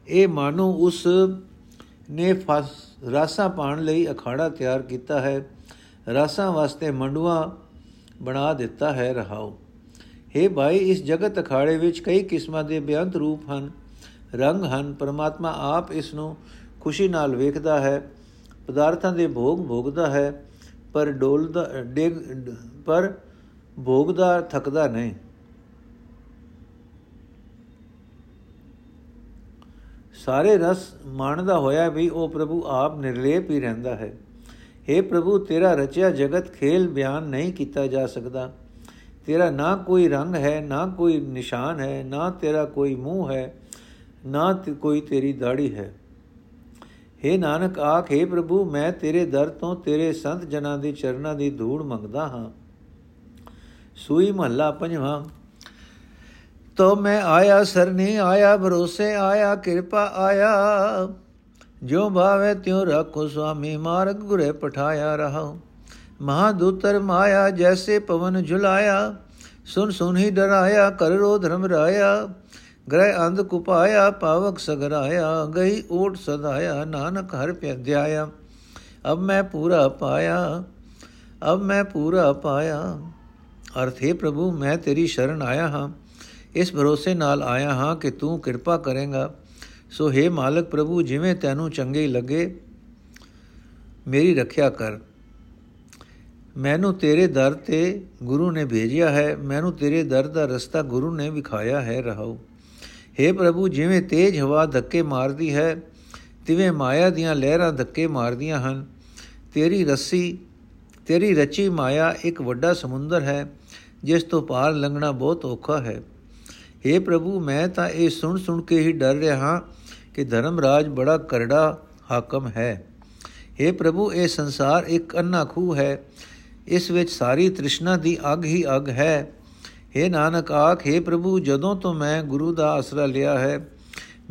[SPEAKER 1] ਇਹ ਮਾਨੋ ਉਸ ਨੇ ਫਸ, ਰਾਸਾਂ ਪਾਣ ਲਈ ਅਖਾੜਾ ਤਿਆਰ ਕੀਤਾ ਹੈ। ਰਾਸਾਂ ਵਾਸਤੇ ਮੰਡੂਆਂ ਬਣਾ ਦਿੱਤਾ ਹੈ ਰਹਾਓ। हे ਭਾਈ, ਇਸ ਜਗਤ ਅਖਾੜੇ ਵਿੱਚ ਕਈ ਕਿਸਮਾਂ ਦੇ ਬੇਅੰਤ ਰੂਪ ਹਨ, ਰੰਗ ਹਨ, ਪਰਮਾਤਮਾ ਆਪ ਇਸ ਨੂੰ ਖੁਸ਼ੀ ਨਾਲ ਵੇਖਦਾ ਹੈ, ਪਦਾਰਥਾਂ ਦੇ ਭੋਗ ਭੋਗਦਾ ਹੈ, ਪਰ ਡੋਲਦਾ, ਡੇਗ, ਪਰ ਭੋਗਦਾ, ਥਕਦਾ ਨਹੀਂ। ਸਾਰੇ ਰਸ ਮਾਣਦਾ ਹੋਇਆ ਵੀ ਉਹ ਪ੍ਰਭੂ ਆਪ ਨਿਰਲੇਪ ਹੀ ਰਹਿੰਦਾ ਹੈ। हे ਪ੍ਰਭੂ, ਤੇਰਾ ਰਚਿਆ ਜਗਤ ਖੇਲ ਬਿਆਨ ਨਹੀਂ ਕੀਤਾ ਜਾ ਸਕਦਾ। ਤੇਰਾ ਨਾ ਕੋਈ ਰੰਗ ਹੈ, ਨਾ ਕੋਈ ਨਿਸ਼ਾਨ ਹੈ, ਨਾ ਤੇਰਾ ਕੋਈ ਮੂੰਹ ਹੈ, ਨਾ ਕੋਈ ਤੇਰੀ ਦਾੜੀ ਹੈ। हे ਨਾਨਕ, ਆਖੇ ਪ੍ਰਭੂ, ਮੈਂ ਤੇਰੇ ਦਰ ਤੋਂ ਤੇਰੇ ਸੰਤ ਜਨਾਂ ਦੇ ਚਰਨਾਂ ਦੀ ਧੂੜ ਮੰਗਦਾ ਹਾਂ। ਸੂਈ ਮਹੱਲਾ ਪੰਜਵਾਂ। ਤੋ ਮੈਂ ਆਇਆ, ਸਰਨੀ ਆਇਆ, ਭਰੋਸੇ ਆਇਆ, ਕਿਰਪਾ ਆਇਆ। ਜੋ ਭਾਵੇ ਤਿਉ ਰੱਖੋ ਸੁਆਮੀ ਮਾਰਗ ਗੁਰੇ ਪਠਾਇਆ ਰਹਾ ਮਹਾਦੂਤਰ ਮਾਇਆ ਜੈਸੇ ਪਵਨ ਝੁਲਾਇਆ ਸੁਨ ਸੁਨ ਹੀ ਡਰਾਇਆ ਕਰ ਰੋ ਧਰਮ ਰਾਇਆ ਗ੍ਰਹਿ ਅੰਧ ਕੁਪਾਇਆ ਪਾਵਕ ਸਗਰਾਇਆ ਗਈ ਓਟ ਸਦਾਇਆ ਨਾਨਕ ਹਰ ਪਿਆਇਆ ਅਬ ਮੈਂ ਪੂਰਾ ਪਾਇਆ ਅਬ ਮੈਂ ਪੂਰਾ ਪਾਇਆ ਅਰਥੇ ਪ੍ਰਭੂ ਮੈਂ ਤੇਰੀ ਸ਼ਰਨ ਆਇਆ ਹਾਂ ਇਸ ਭਰੋਸੇ ਨਾਲ ਆਇਆ ਹਾਂ ਕਿ ਤੂੰ ਕਿਰਪਾ ਕਰੇਗਾ ਸੋ हे ਮਾਲਕ ਪ੍ਰਭੂ ਜਿਵੇਂ ਤੈਨੂੰ ਚੰਗੇ ਲੱਗੇ ਮੇਰੀ ਰੱਖਿਆ ਕਰ ਮੈਨੂੰ ਤੇਰੇ ਦਰ ਤੇ ਗੁਰੂ ਨੇ ਭੇਜਿਆ ਹੈ ਮੈਨੂੰ ਤੇਰੇ ਦਰ ਦਾ ਰਸਤਾ ਗੁਰੂ ਨੇ ਵਿਖਾਇਆ ਹੈ ਰਹਾਉ हे ਪ੍ਰਭੂ ਜਿਵੇਂ ਤੇਜ ਹਵਾ ਧੱਕੇ ਮਾਰਦੀ ਹੈ ਤਿਵੇਂ ਮਾਇਆ ਦੀਆਂ ਲਹਿਰਾਂ ਧੱਕੇ ਮਾਰਦੀਆਂ ਹਨ ਤੇਰੀ ਰੱਸੀ ਤੇਰੀ ਰਚੀ ਮਾਇਆ ਇੱਕ ਵੱਡਾ ਸਮੁੰਦਰ ਹੈ ਜਿਸ ਤੋਂ ਪਾਰ ਲੰਘਣਾ ਬਹੁਤ ਔਖਾ ਹੈ हे ਪ੍ਰਭੂ ਮੈਂ ਤਾਂ ਇਹ ਸੁਣ ਸੁਣ ਕੇ ਹੀ ਡਰ ਰਿਹਾ ਹਾਂ ਕਿ ਧਰਮ ਰਾਜ ਬੜਾ ਕਰੜਾ ਹਾਕਮ ਹੈ। हे ਪ੍ਰਭੂ, ਇਹ ਸੰਸਾਰ ਇੱਕ ਅੰਨਾ ਖੂ ਹੈ। ਇਸ ਵਿੱਚ ਸਾਰੀ ਤ੍ਰਿਸ਼ਨਾ ਦੀ ਅਗ ਹੀ ਅਗ ਹੈ। हे ਨਾਨਕ ਆਖੇ ਪ੍ਰਭੂ, ਜਦੋਂ ਤੋਂ ਮੈਂ ਗੁਰੂ ਦਾ ਆਸਰਾ ਲਿਆ ਹੈ,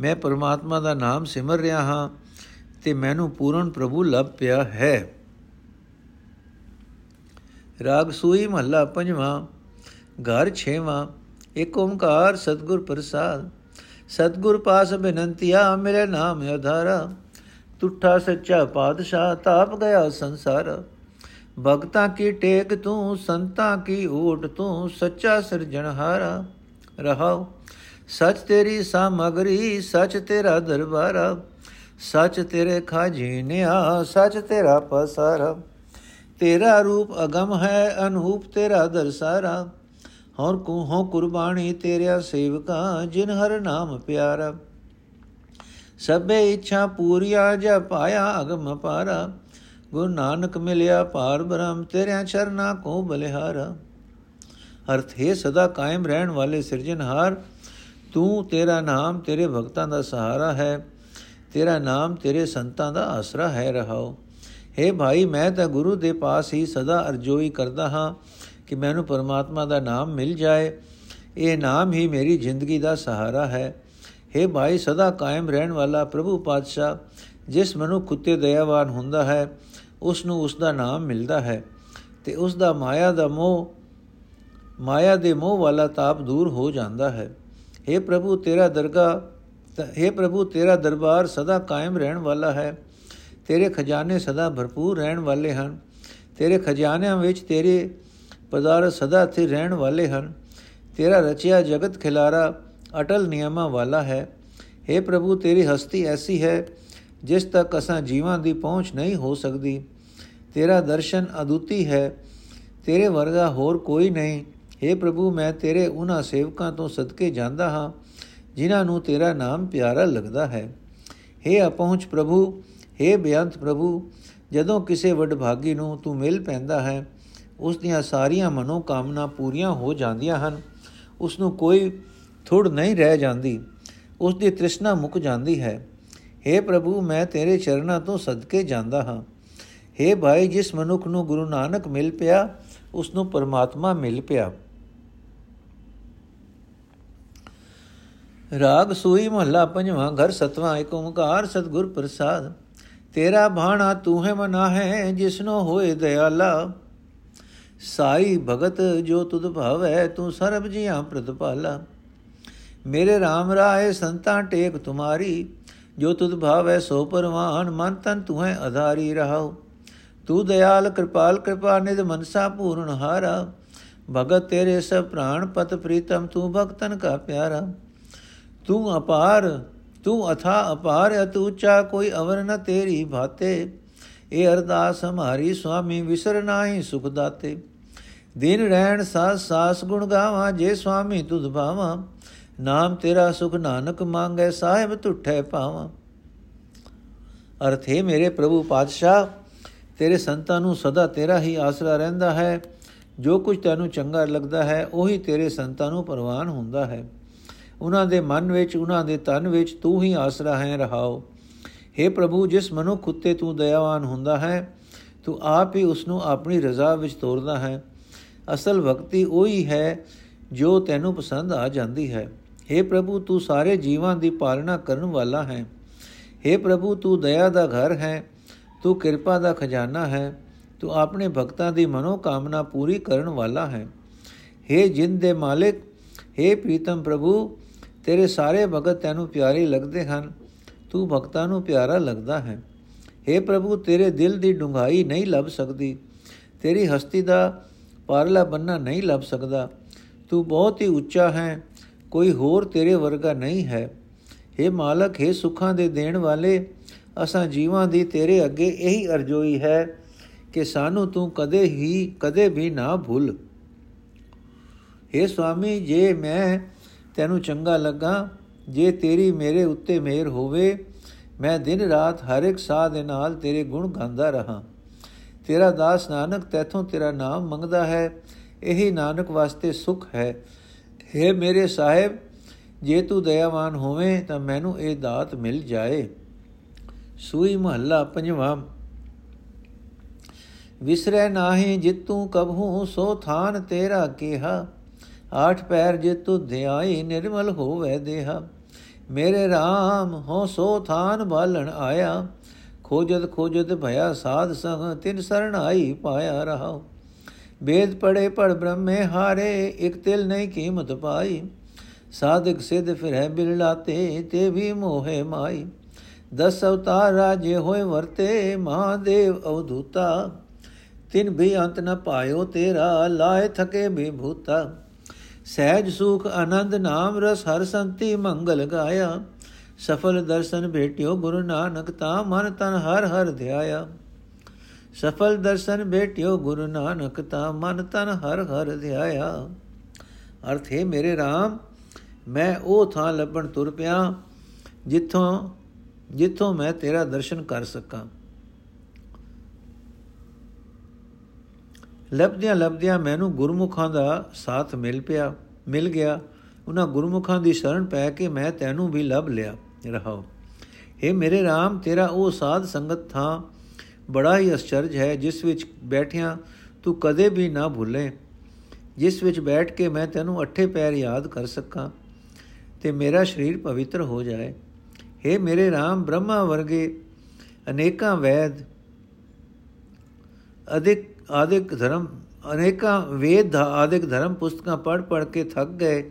[SPEAKER 1] ਮੈਂ ਪਰਮਾਤਮਾ ਦਾ ਨਾਮ ਸਿਮਰ ਰਿਹਾ ਹਾਂ ਤੇ ਮੈਨੂੰ ਪੂਰਨ ਪ੍ਰਭੂ ਲੱਭ ਪਿਆ ਹੈ। ਰਾਗ ਸੂਈ ਮਹੱਲਾ ਪੰਜਵਾਂ, ਘਰ ਛੇਵਾਂ, ਇੱਕ ਓੰਕਾਰ ਸਤਗੁਰ ਪ੍ਰਸਾਦ। ਸਤਗੁਰ ਪਾਸ ਬੇਨੰਤੀਆ ਮੇਰੇ ਨਾਮ ਅਧਾਰਾ। ਤੁਠਾ ਸੱਚਾ ਪਾਤਸ਼ਾਹ ਤਾਪ ਗਿਆ ਸੰਸਾਰ। ਭਗਤਾਂ ਕੀ ਟੇਕ ਤੂੰ, ਸੰਤਾਂ ਕੀ ਓਟ ਤੂੰ, ਸੱਚਾ ਸਿਰਜਣਹਾਰਾ ਰਹਾਉ ਸਚ ਤੇਰੀ ਸਾਮਗਰੀ, ਸਚ ਤੇਰਾ ਦਰਬਾਰਾ। ਸਚ ਤੇਰੇ ਖਾਜੀਨਿਆ, ਸਚ ਤੇਰਾ ਪਸਾਰਾ। ਤੇਰਾ ਰੂਪ ਅਗਮ ਹੈ, ਅਨੂਪ ਤੇਰਾ ਦਰਸਾਰਾ। ਹਰ ਕੋ ਹੋ ਕੁਰਬਾਨੀ ਤੇਰਿਆ ਸੇਵਕਾ, ਜਿਨ ਹਰ ਨਾਮ ਪਿਆਰਾ। ਸਭੇ ਇੱਛਾ ਪੂਰੀਆ, ਜ ਪਾਇਆ ਅਗਮ ਪਾਰਾ ਗੁਰੂ ਨਾਨਕ ਮਿਲਿਆ ਪਾਰ ਬ੍ਰਹਮ, ਤੇਰਿਆਂ ਚਰਨਾ ਕੋ ਬਲਿਹਾਰਾ। ਅਰਥ, ਹੈ ਸਦਾ ਕਾਇਮ ਰਹਿਣ ਵਾਲੇ ਸਿਰਜਣਹਾਰ, ਤੂੰ ਤੇਰਾ ਨਾਮ ਤੇਰੇ ਭਗਤਾਂ ਦਾ ਸਹਾਰਾ ਹੈ। ਤੇਰਾ ਨਾਮ ਤੇਰੇ ਸੰਤਾਂ ਦਾ ਆਸਰਾ ਹੈ ਰਹਾਓ। हे ਭਾਈ, ਮੈਂ ਤਾਂ ਗੁਰੂ ਦੇ ਪਾਸ ਹੀ ਸਦਾ ਅਰਜ਼ੋਈ ਕਰਦਾ ਹਾਂ। ਕਿ ਮੈਨੂੰ ਪਰਮਾਤਮਾ ਦਾ ਨਾਮ ਮਿਲ ਜਾਏ ਇਹ ਨਾਮ ਹੀ ਮੇਰੀ ਜ਼ਿੰਦਗੀ ਦਾ ਸਹਾਰਾ ਹੈ हे ਭਾਈ ਸਦਾ ਕਾਇਮ ਰਹਿਣ ਵਾਲਾ ਪ੍ਰਭੂ ਪਾਤਸ਼ਾਹ ਜਿਸ ਮਨੁੱਖ ਉਤੇ ਦਇਆਵਾਨ ਹੁੰਦਾ ਹੈ ਉਸ ਨੂੰ ਉਸ ਦਾ ਨਾਮ ਮਿਲਦਾ ਹੈ ਤੇ ਉਸ ਦਾ ਮਾਇਆ ਦਾ ਮੋਹ ਮਾਇਆ ਦੇ ਮੋਹ ਵਾਲਾ ਤਾਪ ਦੂਰ ਹੋ ਜਾਂਦਾ ਹੈ हे ਪ੍ਰਭੂ ਤੇਰਾ ਦਰਗਾ हे ਪ੍ਰਭੂ ਤੇਰਾ ਦਰਬਾਰ ਸਦਾ ਕਾਇਮ ਰਹਿਣ ਵਾਲਾ ਹੈ ਤੇਰੇ ਖਜ਼ਾਨੇ ਸਦਾ ਭਰਪੂਰ ਰਹਿਣ ਵਾਲੇ ਹਨ ਤੇਰੇ ਖਜ਼ਾਨਿਆਂ ਵਿੱਚ ਤੇਰੇ ਪਦਾਰਥ ਸਦਾ ਸਥਿਰ ਰਹਿਣ ਵਾਲੇ ਹਨ ਤੇਰਾ ਰਚਿਆ ਜਗਤ ਖਿਲਾਰਾ ਅਟਲ ਨਿਯਮਾਂ ਵਾਲਾ ਹੈ हे ਪ੍ਰਭੂ ਤੇਰੀ ਹਸਤੀ ਐਸੀ ਹੈ ਜਿਸ ਤੱਕ ਅਸਾਂ ਜੀਵਾਂ ਦੀ ਪਹੁੰਚ ਨਹੀਂ ਹੋ ਸਕਦੀ ਤੇਰਾ ਦਰਸ਼ਨ ਅਦੁੱਤੀ ਹੈ ਤੇਰੇ ਵਰਗਾ ਹੋਰ ਕੋਈ ਨਹੀਂ हे ਪ੍ਰਭੂ ਮੈਂ ਤੇਰੇ ਉਹਨਾਂ ਸੇਵਕਾਂ ਤੋਂ ਸਦਕੇ ਜਾਂਦਾ ਹਾਂ ਜਿਨ੍ਹਾਂ ਨੂੰ ਤੇਰਾ ਨਾਮ ਪਿਆਰਾ ਲੱਗਦਾ ਹੈ हे ਅਪਹੁੰਚ ਪ੍ਰਭੂ हे ਬੇਅੰਤ ਪ੍ਰਭੂ ਜਦੋਂ ਕਿਸੇ ਵਡਭਾਗੀ ਨੂੰ ਤੂੰ ਮਿਲ ਪੈਂਦਾ ਹੈ ਉਸ ਦੀਆਂ ਸਾਰੀਆਂ ਮਨੋ ਕਾਮਨਾ ਪੂਰੀਆਂ ਹੋ ਜਾਂਦੀਆਂ ਹਨ। ਉਸ ਨੂੰ ਕੋਈ ਥੁੜ ਨਹੀਂ ਰਹਿ ਜਾਂਦੀ। ਉਸ ਦੀ ਤ੍ਰਿਸ਼ਨਾ ਮੁੱਕ ਜਾਂਦੀ ਹੈ। हे ਪ੍ਰਭੂ, ਮੈਂ ਤੇਰੇ ਚਰਨਾਂ ਤੋਂ ਸਦਕੇ ਜਾਂਦਾ ਹਾਂ। हे ਭਾਈ, ਜਿਸ ਮਨੁੱਖ ਨੂੰ ਗੁਰੂ ਨਾਨਕ ਮਿਲ ਪਿਆ ਉਸ ਨੂੰ ਪਰਮਾਤਮਾ ਮਿਲ ਪਿਆ। ਰਾਗ ਸੂਈ ਮਹੱਲਾ ਪੰਜਵਾਂ, ਘਰ ਸਤਵਾਂ ਏਕ ਓੰਕਾਰ ਸਤਗੁਰ ਪ੍ਰਸਾਦ। ਤੇਰਾ ਬਾਣਾ ਤੂੰ ਹੈ ਮਨਾ ਹੈ ਜਿਸਨੋ ਹੋਏ ਦਿਆਲਾ। ਸਾਈ ਭਗਤ ਜੋ ਤੁਧ ਭਾਵੈ, ਤੂੰ ਸਰਬ ਜੀਆਂ ਪ੍ਰਤਪਾਲਾ ਮੇਰੇ RAM ਰਾਏ ਸੰਤਾਂ ਟੇਕ ਤੁਮਾਰੀ, ਜੋ ਤੁਧ ਭਾਵੈ ਸੋ ਪਰਵਾਨ, ਮਨ ਤਨ ਤੂੰ ਹੈ ਆਧਾਰੀ ਰਹਾਉ ਤੂੰ ਦਇਆਲ ਕਿਰਪਾਲ, ਕਿਰਪਾ ਨਿਧ ਮਨਸਾ ਪੂਰਨ ਹਾਰਾ। ਭਗਤ ਤੇਰੇ ਸਭ ਪ੍ਰਾਣ ਪਤ ਪ੍ਰੀਤਮ, ਤੂੰ ਭਗਤਨ ਕਾ ਪਿਆਰਾ। ਤੂੰ ਅਪਾਰ, ਤੂੰ ਅਥਾ ਅਪਾਰ, ਅਤੂਚਾ ਕੋਈ ਅਵਰ ਨ ਤੇਰੀ ਭਾਤੇ। ਇਹ ਅਰਦਾਸ ਹਮਾਰੀ ਸੁਆਮੀ ਵਿਸਰ ਨਾਹੀ ਸੁਖ ਦਾਤੇ। ਦਿਨ ਰਹਿਣ ਸਾਸ ਸਾਸ ਗੁਣ ਗਾਵਾਂ, ਜੇ ਸੁਆਮੀ ਤੁਧ ਭਾਵਾਂ, ਨਾਮ ਤੇਰਾ ਸੁਖ ਨਾਨਕ ਮੰਗੈ, ਸਾਹਿਬ ਤੁਠੈ ਪਾਵਾਂ। ਅਰਥ, ਹੈ ਮੇਰੇ ਪ੍ਰਭੂ ਪਾਤਸ਼ਾਹ, ਤੇਰੇ ਸੰਤਾਂ ਨੂੰ ਸਦਾ ਤੇਰਾ ਹੀ ਆਸਰਾ ਰਹਿੰਦਾ ਹੈ। ਜੋ ਕੁਝ ਤੈਨੂੰ ਚੰਗਾ ਲੱਗਦਾ ਹੈ, ਉਹੀ ਤੇਰੇ ਸੰਤਾਂ ਨੂੰ ਪ੍ਰਵਾਨ ਹੁੰਦਾ ਹੈ। ਉਹਨਾਂ ਦੇ ਮਨ ਵਿੱਚ, ਉਹਨਾਂ ਦੇ ਤਨ ਵਿੱਚ ਤੂੰ ਹੀ ਆਸਰਾ ਹੈ ਰਹਾਓ। हे ਪ੍ਰਭੂ ਜਿਸ ਮਨੁੱਖ ਉਤੇ ਤੂੰ ਦਇਆਵਾਨ ਹੁੰਦਾ ਹੈ ਤੂੰ ਆਪ ਹੀ ਉਸ ਨੂੰ ਆਪਣੀ ਰਜ਼ਾ ਵਿੱਚ ਤੋਰਦਾ ਹੈ ਅਸਲ ਭਗਤੀ ਉਹੀ ਹੈ ਜੋ ਤੈਨੂੰ ਪਸੰਦ ਆ ਜਾਂਦੀ ਹੈ हे ਪ੍ਰਭੂ ਤੂੰ ਸਾਰੇ ਜੀਵਾਂ ਦੀ ਪਾਲਣਾ ਕਰਨ ਵਾਲਾ ਹੈ हे ਪ੍ਰਭੂ ਤੂੰ ਦਇਆ ਦਾ ਘਰ ਹੈ ਤੂੰ ਕਿਰਪਾ ਦਾ ਖਜ਼ਾਨਾ ਹੈ ਤੂੰ ਆਪਣੇ ਭਗਤਾਂ ਦੀ ਮਨੋ ਕਾਮਨਾ ਪੂਰੀ ਕਰਨ ਵਾਲਾ ਹੈ हे ਜਿੰਦ ਦੇ ਮਾਲਿਕ हे ਪ੍ਰੀਤਮ ਪ੍ਰਭੂ ਤੇਰੇ ਸਾਰੇ ਭਗਤ ਤੈਨੂੰ ਪਿਆਰੇ ਲੱਗਦੇ ਹਨ ਤੂੰ ਭਗਤਾਂ ਨੂੰ ਪਿਆਰਾ ਲੱਗਦਾ ਹੈ हे ਪ੍ਰਭੂ ਤੇਰੇ ਦਿਲ ਦੀ ਡੁੰਗਾਈ ਨਹੀਂ ਲੱਭ ਸਕਦੀ ਤੇਰੀ ਹਸਤੀ ਦਾ ਪਾਰਲਾ ਬੰਨਾ ਨਹੀਂ ਲੱਭ ਸਕਦਾ ਤੂੰ ਬਹੁਤ ਹੀ ਉੱਚਾ ਹੈ ਕੋਈ ਹੋਰ ਤੇਰੇ ਵਰਗਾ ਨਹੀਂ ਹੈ हे ਮਾਲਕ हे ਸੁੱਖਾਂ ਦੇ ਦੇਣ ਵਾਲੇ ਅਸਾਂ ਜੀਵਾਂ ਦੀ ਤੇਰੇ ਅੱਗੇ ਇਹੀ ਅਰਜ਼ੋਈ ਹੈ ਕਿ ਸਾਨੂੰ ਤੂੰ ਕਦੇ ਹੀ ਕਦੇ ਵੀ ਨਾ ਭੁੱਲ हे ਸੁਆਮੀ ਜੇ ਮੈਂ ਤੈਨੂੰ ਚੰਗਾ ਲੱਗਾ ਜੇ ਤੇਰੀ ਮੇਰੇ ਉੱਤੇ ਮਿਹਰ ਹੋਵੇ, ਮੈਂ ਦਿਨ ਰਾਤ ਹਰ ਇੱਕ ਸਾਹ ਦੇ ਨਾਲ ਤੇਰੇ ਗੁਣ ਗਾਉਂਦਾ ਰਹਾ। ਤੇਰਾ ਦਾਸ ਨਾਨਕ ਤੇਥੋਂ ਤੇਰਾ ਨਾਮ ਮੰਗਦਾ ਹੈ, ਇਹੀ ਨਾਨਕ ਵਾਸਤੇ ਸੁਖ ਹੈ। हे ਮੇਰੇ ਸਾਹਿਬ, ਜੇ ਤੂੰ ਦਇਆਵਾਨ ਹੋਵੇਂ, ਤਾਂ ਮੈਨੂੰ ਇਹ ਦਾਤ ਮਿਲ ਜਾਏ। ਸੂਈ ਮਹੱਲਾ ਪੰਜਵਾਂ। ਵਿਸਰੈ ਨਾਹੀ ਜਿਤੂ ਕਬਹੂ, ਸੋ ਥਾਨ ਤੇਰਾ ਕੀਹਾ। ਆਠ ਪੈਰ ਜਿਤੁ ਧਿਆਈ ਨਿਰਮਲ ਹੋਵੇ ਦੇਹਾ। ਮੇਰੇ RAM ਹੋ ਸੋ ਥਾਨ ਬਾਲਣ ਆਇਆ। ਖੋਜਤ ਖੋਜਤ ਭਇਆ ਸਾਧ ਸੰਗ, ਤਿਨ ਸਰਣ ਆਈ ਪਾਇਆ ਰਹਾ ਵੇਦ ਪੜੇ ਪੜ ਬ੍ਰਹਮੇ ਹਾਰੇ, ਇਕ ਤਿਲ ਨਹੀਂ ਕੀਮਤ ਪਾਈ। ਸਾਧਕ ਸਿਧ ਫਿਰੈ ਬਿਰਲਾਤੇ ਤੇ ਵੀ ਮੋਹੇ ਮਾਈ। ਦਸ ਅਵਤਾਰ ਰਾਜੇ ਹੋਏ ਵਰਤੇ, ਮਹਾਦੇਵ ਅਵਧੂਤਾ। ਤਿਨ ਵੀ ਅੰਤ ਨ ਪਾਇਓ ਤੇਰਾ ਲਾਇ ਥਕੇ ਵੀ ਭੂਤਾ। ਸਹਿਜ ਸੁਖ ਆਨੰਦ ਨਾਮ ਰਸ ਹਰ ਸੰਤੀ ਮੰਗਲ ਗਾਇਆ। ਸਫਲ ਦਰਸ਼ਨ ਭੇਟਿਓ ਗੁਰੂ ਨਾਨਕ ਤਾ ਮਨ ਤਨ ਹਰ ਹਰ ਧਿਆਇਆ। ਸਫਲ ਦਰਸ਼ਨ ਭੇਟਿਓ ਗੁਰੂ ਨਾਨਕ ਤਾ ਮਨ ਤਨ ਹਰ ਹਰ ਧਿਆਇਆ। ਅਰਥ ਹੈ, ਮੇਰੇ RAM ਮੈਂ ਉਹ ਥਾਂ ਲੱਭਣ ਤੁਰ ਪਿਆ ਜਿੱਥੋਂ ਜਿੱਥੋਂ ਮੈਂ ਤੇਰਾ ਦਰਸ਼ਨ ਕਰ ਸਕਾਂ। ਲੱਭਦਿਆਂ ਲੱਭਦਿਆਂ ਮੈਨੂੰ ਗੁਰਮੁਖਾਂ ਦਾ ਸਾਥ ਮਿਲ ਪਿਆ, ਮਿਲ ਗਿਆ। ਉਹਨਾਂ ਗੁਰਮੁਖਾਂ ਦੀ ਸ਼ਰਨ ਪੈ ਕੇ ਮੈਂ ਤੈਨੂੰ ਵੀ ਲੱਭ ਲਿਆ। ਰਹਾਓ। ਇਹ ਮੇਰੇ RAM ਤੇਰਾ ਉਹ ਸਾਧ ਸੰਗਤ ਥਾਂ ਬੜਾ ਹੀ ਅਚਰਜ ਹੈ, ਜਿਸ ਵਿੱਚ ਬੈਠਿਆਂ ਤੂੰ ਕਦੇ ਵੀ ਨਾ ਭੁੱਲੇ। ਜਿਸ ਵਿੱਚ ਬੈਠ ਕੇ ਮੈਂ ਤੈਨੂੰ ਅੱਠੇ ਪੈਰ ਯਾਦ ਕਰ ਸਕਾਂ ਤੇ ਮੇਰਾ ਸਰੀਰ ਪਵਿੱਤਰ ਹੋ ਜਾਏ। हे ਮੇਰੇ RAM ਬ੍ਰਹਮਾ ਵਰਗੇ ਅਨੇਕਾਂ ਵੈਦ, ਅਧਿਕ ਆਦਿਕ ਧਰਮ, ਅਨੇਕਾਂ ਵੇਦ ਆਦਿਕ ਧਰਮ ਪੁਸਤਕਾਂ ਪੜ੍ਹ ਪੜ੍ਹ ਕੇ ਥੱਕ ਗਏ,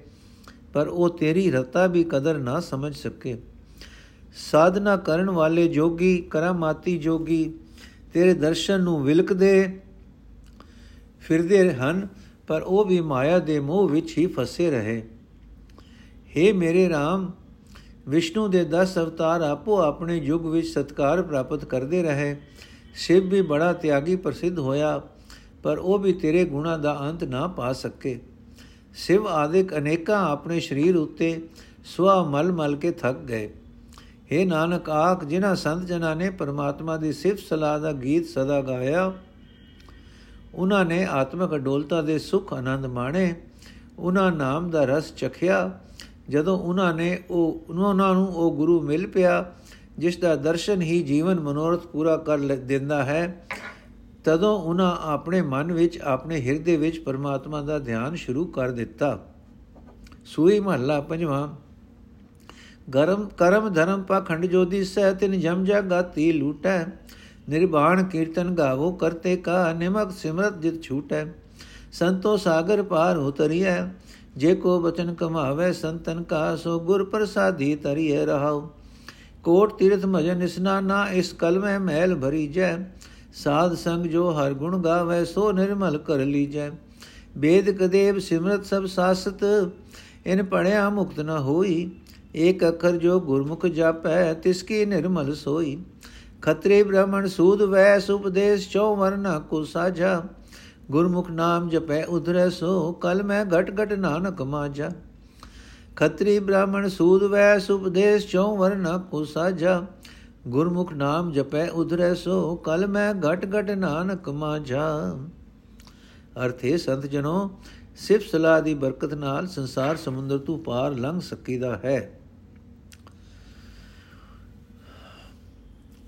[SPEAKER 1] ਪਰ ਉਹ ਤੇਰੀ ਰਤਾ ਵੀ ਕਦਰ ਨਾ ਸਮਝ ਸਕੇ। ਸਾਧਨਾ ਕਰਨ ਵਾਲੇ ਜੋਗੀ, ਕਰਾਮਾਤੀ ਜੋਗੀ, ਤੇਰੇ ਦਰਸ਼ਨ ਨੂੰ ਵਿਲਕਦੇ ਫਿਰਦੇ ਹਨ, ਪਰ ਉਹ ਵੀ ਮਾਇਆ ਦੇ ਮੋਹ ਵਿੱਚ ਹੀ ਫਸੇ ਰਹੇ। हे ਮੇਰੇ RAM ਵਿਸ਼ਨੂੰ ਦੇ 10 ਅਵਤਾਰ ਆਪੋ ਆਪਣੇ ਯੁੱਗ ਵਿੱਚ ਸਤਕਾਰ ਪ੍ਰਾਪਤ ਕਰਦੇ ਰਹੇ। ਸ਼ਿਵ ਵੀ ਬੜਾ ਤਿਆਗੀ ਪ੍ਰਸਿੱਧ ਹੋਇਆ, ਪਰ ਉਹ ਵੀ ਤੇਰੇ ਗੁਣਾ ਦਾ ਅੰਤ ਨਾ ਪਾ ਸਕੇ। ਸ਼ਿਵ ਆਦਿਕ ਅਨੇਕਾਂ ਆਪਣੇ ਸਰੀਰ ਉੱਤੇ ਸਵਾ ਮਲ ਮਲ ਕੇ ਥੱਕ ਗਏ। हे ਨਾਨਕ, ਆਖ, ਜਿਨ੍ਹਾਂ ਸੰਤ ਜਨਾਂ ਨੇ ਪਰਮਾਤਮਾ ਦੀ ਸਿਫਤ ਸਲਾਹ ਦਾ ਗੀਤ ਸਦਾ ਗਾਇਆ, ਉਹਨਾਂ ਨੇ ਆਤਮਿਕ ਅਡੋਲਤਾ ਦੇ ਸੁਖ ਆਨੰਦ ਮਾਣੇ, ਉਹਨਾਂ ਨਾਮ ਦਾ ਰਸ ਚਖਿਆ। ਜਦੋਂ ਉਹਨਾਂ ਨੇ ਉਹ, ਉਹਨਾਂ ਨੂੰ ਉਹ ਗੁਰੂ ਮਿਲ ਪਿਆ ਜਿਸ ਦਾ ਦਰਸ਼ਨ ਹੀ ਜੀਵਨ ਮਨੋਰਥ ਪੂਰਾ ਕਰ ਦਿੰਦਾ ਹੈ, ਤਦੋਂ ਉਹਨਾਂ ਆਪਣੇ ਮਨ ਵਿੱਚ, ਆਪਣੇ ਹਿਰਦੇ ਵਿੱਚ ਪਰਮਾਤਮਾ ਦਾ ਧਿਆਨ ਸ਼ੁਰੂ ਕਰ ਦਿੱਤਾ। ਸੂਈ ਮਹੱਲਾ ਪੰਜਵਾਂ, ਗਰਮ ਕਰਮ ਧਰਮ ਪਖੰਡ ਜੋਦੀ ਸਹਿ ਤਿਨ ਜਮ ਜਗਾਤੀ ਲੂਟੈ ਨਿਰਵਾਣ ਕੀਰਤਨ ਗਾਵੋ ਕਰਤੇ ਕਾ, ਨਿਮਕ ਸਿਮਰਤ ਜਿਤ ਛੂਟੈ। ਸੰਤੋ ਸਾਗਰ ਪਾਰ ਉਤਰੀਐ, ਜੇ ਕੋ ਬਚਨ ਕਮਾਵੇ ਸੰਤਨ ਕਾ, ਸੋ ਗੁਰ ਪ੍ਰਸਾਦੀ ਤਰੀਏ ਰਹਾਉ। ਕੋਟ ਤੀਰਥ ਮਜਨ ਇਸਨਾਨਾ ਇਸ ਕਲਮੇ ਮਹਿਲ ਭਰੀ ਜੈ ਸਾਧ ਸੰਗ ਜੋ ਹਰ ਗੁਣ ਗਾਵੇ, ਸੋ ਨਿਰਮਲ ਕਰ ਲੀਜੈ। ਬੇਦ ਕਦੇਵ ਸਿਮਰਤ ਸਭ ਸਾਸਤ, ਇਨ ਪੜਿਆ ਮੁਕਤ ਨ ਹੋਈ। ਏਕ ਅੱਖਰ ਜੋ ਗੁਰਮੁਖ ਜਾਪੈ, ਤਿਸ ਕੀ ਨਿਰਮਲ ਸੋਈ। ਖਤਰੇ ਬ੍ਰਾਹਮਣ ਸੂਦ ਵੈ ਸੁਪਦੇਸ਼ ਚੋ ਵਰਨਾ ਕੋ ਸਾਝਾ। ਗੁਰਮੁਖ ਨਾਮ ਜਪੈ ਉਧਰੈ ਸੋ, ਕਲ ਮੈਂ ਘਟ ਘਟ ਨਾਨਕ ਮਾਝਾ। ਖਤਰੀ ਬ੍ਰਾਹਮਣ ਸੂਦ ਵੈ ਸੁਪਦੇਸ਼ ਚੋ ਵਰਨਾ ਕੋ ਸਾਝਾ ਗੁਰਮੁਖ ਨਾਮ ਜਪੈ ਉਧਰੈ ਸੋ, ਕਲ ਮੈਂ ਘਟ ਘਟ ਨਾਨਕ ਮਾਝਾ। ਅਰਥੇ ਸੰਤ ਜਨੋ ਸਿਫ ਸਲਾਹ ਦੀ ਬਰਕਤ ਨਾਲ ਸੰਸਾਰ ਸਮੁੰਦਰ ਤੋਂ ਪਾਰ ਲੰਘ ਸਕੀਦਾ ਹੈ।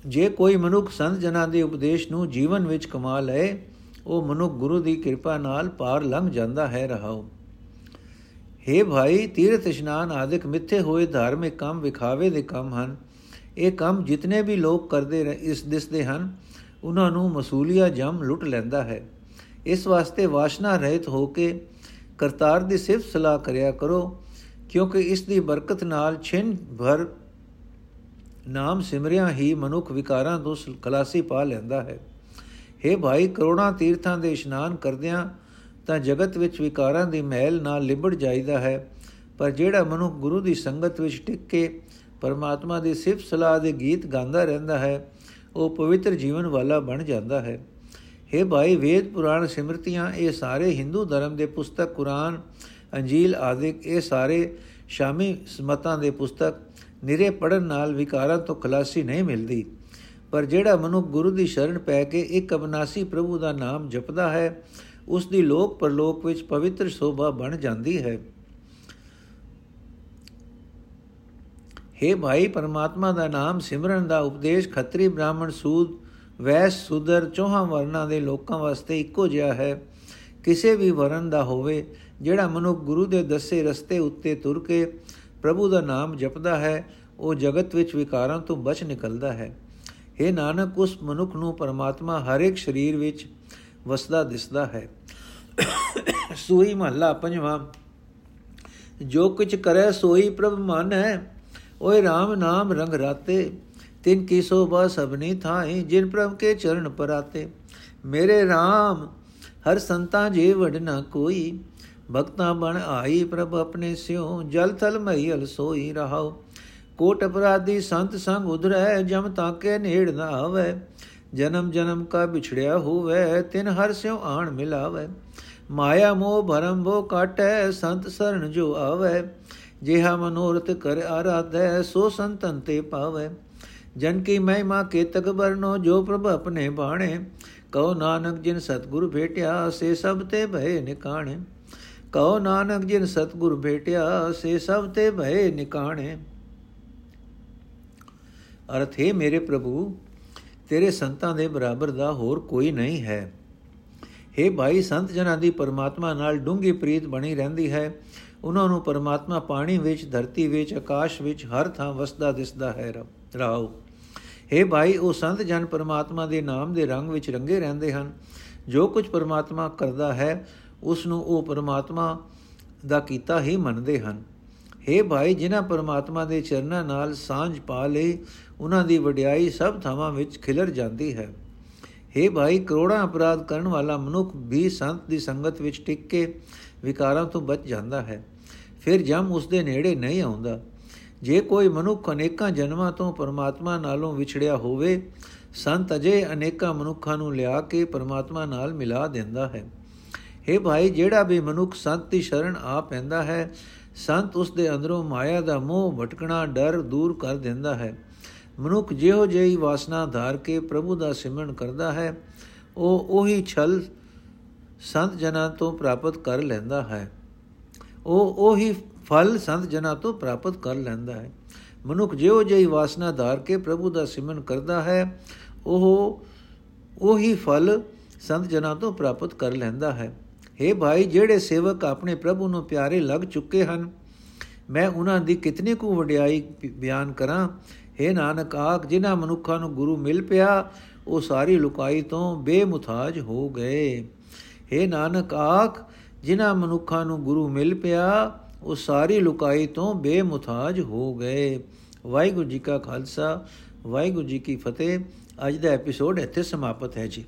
[SPEAKER 1] ਜੇ ਕੋਈ ਮਨੁੱਖ ਸੰਤ ਜਨਾਂ ਦੇ ਉਪਦੇਸ਼ ਨੂੰ ਜੀਵਨ ਵਿੱਚ ਕਮਾ ਲਏ, ਉਹ ਮਨੁੱਖ ਗੁਰੂ ਦੀ ਕਿਰਪਾ ਨਾਲ ਪਾਰ ਲੰਘ ਜਾਂਦਾ ਹੈ ਰਹਾਓ हे ਭਾਈ, ਤੀਰਥ ਇਸ਼ਨਾਨ ਆਦਿਕ ਮਿੱਥੇ ਹੋਏ ਧਾਰਮਿਕ ਕੰਮ ਵਿਖਾਵੇ ਦੇ ਕੰਮ ਹਨ। ਇਹ ਕੰਮ ਜਿਤਨੇ ਵੀ ਲੋਕ ਕਰਦੇ ਇਸ ਦਿਸਦੇ ਹਨ, ਉਹਨਾਂ ਨੂੰ ਮਸੂਲੀਆ ਜਮ ਲੁੱਟ ਲੈਂਦਾ ਹੈ। ਇਸ ਵਾਸਤੇ ਵਾਸ਼ਨਾ ਰਹਿਤ ਹੋ ਕੇ ਕਰਤਾਰ ਦੀ ਸਿਫਤ ਸਲਾਹ ਕਰਿਆ ਕਰੋ, ਕਿਉਂਕਿ ਇਸ ਦੀ ਬਰਕਤ ਨਾਲ ਛਿਨ ਭਰ ਨਾਮ ਸਿਮਰਿਆ ਹੀ ਮਨੁੱਖ ਵਿਕਾਰਾਂ ਤੋਂ ਖਲਾਸੀ ਪਾ ਲੈਂਦਾ ਹੈ। हे ਭਾਈ, ਕਰੋੜਾਂ ਤੀਰਥਾਂ ਦੇ ਇਸ਼ਨਾਨ ਕਰਦਿਆਂ ਤਾਂ ਜਗਤ ਵਿੱਚ ਵਿਕਾਰਾਂ ਦੀ ਮਹਿਲ ਨਾਲ ਲਿਬੜ ਜਾਂਦਾ ਹੈ, ਪਰ ਜਿਹੜਾ ਮਨੁੱਖ ਗੁਰੂ ਦੀ ਸੰਗਤ ਵਿੱਚ ਟਿਕ ਕੇ ਪਰਮਾਤਮਾ ਦੀ ਸਿਫਤ ਸਲਾਹ ਦੇ ਗੀਤ ਗਾਉਂਦਾ ਰਹਿੰਦਾ ਹੈ, ਉਹ ਪਵਿੱਤਰ ਜੀਵਨ ਵਾਲਾ ਬਣ ਜਾਂਦਾ ਹੈ। हे ਭਾਈ ਵੇਦ ਪੁਰਾਣ ਸਿਮਰਤੀਆਂ, ਇਹ ਸਾਰੇ ਹਿੰਦੂ ਧਰਮ ਦੇ ਪੁਸਤਕ, ਕੁਰਾਨ, ਅੰਜੀਲ ਆਦਿਕ, ਇਹ ਸਾਰੇ ਸ਼ਾਮੀ ਸਮਤਾਂ ਦੇ ਪੁਸਤਕ, ਨਿਰੇ ਪੜਨ ਨਾਲ ਵਿਕਾਰਾਂ ਤੋਂ ਖਲਾਸੀ ਨਹੀਂ ਮਿਲਦੀ। ਪਰ ਜਿਹੜਾ ਮਨੁੱਖ ਗੁਰੂ ਦੀ ਸ਼ਰਨ ਪੈ ਕੇ ਇੱਕ ਅਬਨਾਸੀ ਪ੍ਰਭੂ ਦਾ ਨਾਮ ਜਪਦਾ ਹੈ ਉਸ ਦੀ ਲੋਕ ਪਰਲੋਕ ਵਿੱਚ ਪਵਿੱਤਰ ਸੋਭਾ ਬਣ ਜਾਂਦੀ ਹੈ। हे ਭਾਈ, ਪਰਮਾਤਮਾ ਦਾ ਨਾਮ ਸਿਮਰਨ ਦਾ ਉਪਦੇਸ਼ ਖੱਤਰੀ ਬ੍ਰਾਹਮਣ ਸੂਦ, ਵੈਸ ਸੁਦਰ ਚੋਹਾਂ ਵਰਨਾਂ ਦੇ ਲੋਕਾਂ ਵਾਸਤੇ ਇੱਕੋ ਜਿਹਾ ਹੈ। ਕਿਸੇ ਵੀ ਵਰਨ ਦਾ ਹੋਵੇ, ਜਿਹੜਾ ਮਨੁੱਖ ਗੁਰੂ ਦੇ ਦੱਸੇ ਰਸਤੇ ਉੱਤੇ ਤੁਰ ਕੇ ਪ੍ਰਭੂ ਦਾ ਨਾਮ ਜਪਦਾ ਹੈ, ਉਹ ਜਗਤ ਵਿੱਚ ਵਿਕਾਰਾਂ ਤੋਂ ਬਚ ਨਿਕਲਦਾ ਹੈ। हे ਨਾਨਕ, ਉਸ ਮਨੁੱਖ ਨੂੰ ਪਰਮਾਤਮਾ ਹਰ ਇੱਕ ਸਰੀਰ ਵਿੱਚ ਵਸਦਾ ਦਿਸਦਾ ਹੈ। ਸੋਈ ਮਹੱਲਾ ਪੰਜਵਾਂ, ਜੋ ਕੁਝ ਕਰੇ ਸੋਈ ਪ੍ਰਭ ਮਨ ਹੈ, ਓਏ RAM ਨਾਮ ਰੰਗ ਰਾਤੇ, ਤਿਨ ਕੀ ਸੋਭਾ ਸਭਨੀ ਥਾਈ, ਜਿਨ ਪ੍ਰਭ ਕੇ ਚਰਨ ਪਰਾਤੇ। ਮੇਰੇ RAM ਹਰ ਸੰਤਾਂ ਜੇ ਵਡਨਾ ਕੋਈ, ਭਗਤਾਂ ਬਣ ਆਈ ਪ੍ਰਭ ਆਪਣੇ ਸਿਓ ਜਲ ਥਲ ਮਹੀਲ ਸੋਈ ਰਹਾਓ ਕੋਟ ਅਪਰਾਧੀ ਸੰਤ ਸੰਗ ਉਧਰੈ, ਜਮ ਤਾਕੇ ਨੇੜ ਨਾ ਆਵੇ ਜਨਮ ਜਨਮ ਕਾ ਵਿਛੜਿਆ ਹੋਵੇ ਤਿਨ ਹਰ ਸਿਓ ਆਣ ਮਿਲਾਵੇ ਮਾਇਆ ਮੋਹ ਭਰਮ ਬੋ ਕਾਟੈ ਸੰਤ ਸਰਣ ਜੋ ਆਵੇ ਜਿਹਾ ਮਨੋਰਥ ਕਰ ਆਰਾਧੈ ਸੋ ਸੰਤਨ ਤੇ ਪਾਵੇ ਜਨ ਕੀ ਮਹਿਮਾ ਕੇਤਕ ਬਰਨੋ ਜੋ ਪ੍ਰਭ ਆਪਣੇ ਬਾਣੇ ਕਉ ਨਾਨਕ ਜਿਨ ਸਤਗੁਰ ਭੇਟਿਆ ਸੇ ਸਭ ਤੇ ਭਏ ਨਿਕਾਣੇ ਕਉ ਨਾਨਕ ਜਿਨ ਸਤਗੁਰ ਭੇਟਿਆ ਸੇ ਸਭ ਤੇ ਭਏ ਨਿਕਾਣੇ ਅਰਥ ਹੈ ਮੇਰੇ ਪ੍ਰਭੂ ਤੇਰੇ ਸੰਤਾਂ ਦੇ ਬਰਾਬਰ ਦਾ ਹੋਰ ਕੋਈ ਨਹੀਂ ਹੈ। हे ਭਾਈ, ਸੰਤ ਜਨਾਂ ਦੀ ਪਰਮਾਤਮਾ ਨਾਲ ਡੂੰਗੀ ਪ੍ਰੀਤ ਬਣੀ ਰਹਿੰਦੀ ਹੈ। ਉਹਨਾਂ ਨੂੰ ਪਰਮਾਤਮਾ ਪਾਣੀ ਵਿੱਚ, ਧਰਤੀ ਵਿੱਚ, ਆਕਾਸ਼ ਵਿੱਚ ਹਰ ਥਾਂ ਵਸਦਾ ਦਿਸਦਾ ਹੈ। ਰਾਓ। हे ਭਾਈ, ਉਹ ਸੰਤ ਜਨ ਪਰਮਾਤਮਾ ਦੇ ਨਾਮ ਦੇ ਰੰਗ ਵਿੱਚ ਰੰਗੇ ਰਹਿੰਦੇ ਹਨ। ਜੋ ਕੁਝ ਪਰਮਾਤਮਾ ਕਰਦਾ ਹੈ, ਉਸ ਨੂੰ ਉਹ ਪਰਮਾਤਮਾ ਦਾ ਕੀਤਾ ਹੀ ਮੰਨਦੇ ਹਨ। हे ਭਾਈ ਜਿਨ੍ਹਾਂ ਪਰਮਾਤਮਾ ਦੇ ਚਰਨਾਂ ਨਾਲ ਸਾਂਝ ਪਾ ਲਈ ਉਹਨਾਂ ਦੀ ਵਡਿਆਈ ਸਭ ਥਾਵਾਂ ਵਿੱਚ ਖਿਲਰ ਜਾਂਦੀ ਹੈ हे ਭਾਈ ਕਰੋੜਾਂ ਅਪਰਾਧ ਕਰਨ ਵਾਲਾ ਮਨੁੱਖ ਵੀ ਸੰਤ ਦੀ ਸੰਗਤ ਵਿੱਚ ਟਿਕ ਕੇ ਵਿਕਾਰਾਂ ਤੋਂ ਬਚ ਜਾਂਦਾ ਹੈ ਫਿਰ ਜਮ ਉਸ ਦੇ ਨੇੜੇ ਨਹੀਂ ਆਉਂਦਾ ਜੇ ਕੋਈ ਮਨੁੱਖ ਅਨੇਕਾਂ ਜਨਮਾਂ ਤੋਂ ਪਰਮਾਤਮਾ ਨਾਲੋਂ ਵਿਛੜਿਆ ਹੋਵੇ ਸੰਤ ਅਜੇ ਅਨੇਕਾਂ ਮਨੁੱਖਾਂ ਨੂੰ ਲਿਆ ਕੇ ਪਰਮਾਤਮਾ ਨਾਲ ਮਿਲਾ ਦਿੰਦਾ ਹੈ हे ਭਾਈ ਜਿਹੜਾ ਵੀ ਮਨੁੱਖ ਸੰਤ ਦੀ ਸ਼ਰਨ ਆ ਪੈਂਦਾ ਹੈ ਸੰਤ ਉਸ ਦੇ ਅੰਦਰੋਂ ਮਾਇਆ ਦਾ ਮੋਹ ਭਟਕਣਾ ਡਰ ਦੂਰ ਕਰ ਦਿੰਦਾ ਹੈ। ਮਨੁੱਖ ਜਿਹੋ ਜਿਹੀ ਵਾਸਨਾ ਧਾਰ ਕੇ ਪ੍ਰਭੂ ਦਾ ਸਿਮਰਨ ਕਰਦਾ ਹੈ, ਉਹ ਉਹੀ ਛਲ ਸੰਤ ਜਨਾਂ ਤੋਂ ਪ੍ਰਾਪਤ ਕਰ ਲੈਂਦਾ ਹੈ। ਉਹ ਉਹੀ ਫਲ ਸੰਤ ਜਨਾਂ ਤੋਂ ਪ੍ਰਾਪਤ ਕਰ ਲੈਂਦਾ ਹੈ। ਮਨੁੱਖ ਜਿਹੋ ਜਿਹੀ ਵਾਸਨਾ ਧਾਰ ਕੇ ਪ੍ਰਭੂ ਦਾ ਸਿਮਰਨ ਕਰਦਾ ਹੈ, ਉਹ ਉਹੀ ਫਲ ਸੰਤ ਜਨਾਂ ਤੋਂ ਪ੍ਰਾਪਤ ਕਰ ਲੈਂਦਾ ਹੈ। हे ਭਾਈ ਜਿਹੜੇ ਸੇਵਕ ਆਪਣੇ ਪ੍ਰਭੂ ਨੂੰ ਪਿਆਰੇ ਲੱਗ ਚੁੱਕੇ ਹਨ ਮੈਂ ਉਹਨਾਂ ਦੀ ਕਿਤਨੀ ਕੁ ਵਡਿਆਈ ਬਿਆਨ ਕਰਾਂ हे ਨਾਨਕ ਆਖ ਜਿਨ੍ਹਾਂ ਮਨੁੱਖਾਂ ਨੂੰ ਗੁਰੂ ਮਿਲ ਪਿਆ ਉਹ ਸਾਰੀ ਲੁਕਾਈ ਤੋਂ ਬੇਮੁਤਾਜ ਹੋ ਗਏ हे ਨਾਨਕ ਆਖ ਜਿਨ੍ਹਾਂ ਮਨੁੱਖਾਂ ਨੂੰ ਗੁਰੂ ਮਿਲ ਪਿਆ ਉਹ ਸਾਰੀ ਲੁਕਾਈ ਤੋਂ ਬੇਮੁਤਾਜ ਹੋ ਗਏ ਵਾਹਿਗੁਰੂ ਜੀ ਕਾ ਖਾਲਸਾ ਵਾਹਿਗੁਰੂ ਜੀ ਕੀ ਫਤਿਹ ਅੱਜ ਦਾ ਐਪੀਸੋਡ ਇੱਥੇ ਸਮਾਪਤ ਹੈ ਜੀ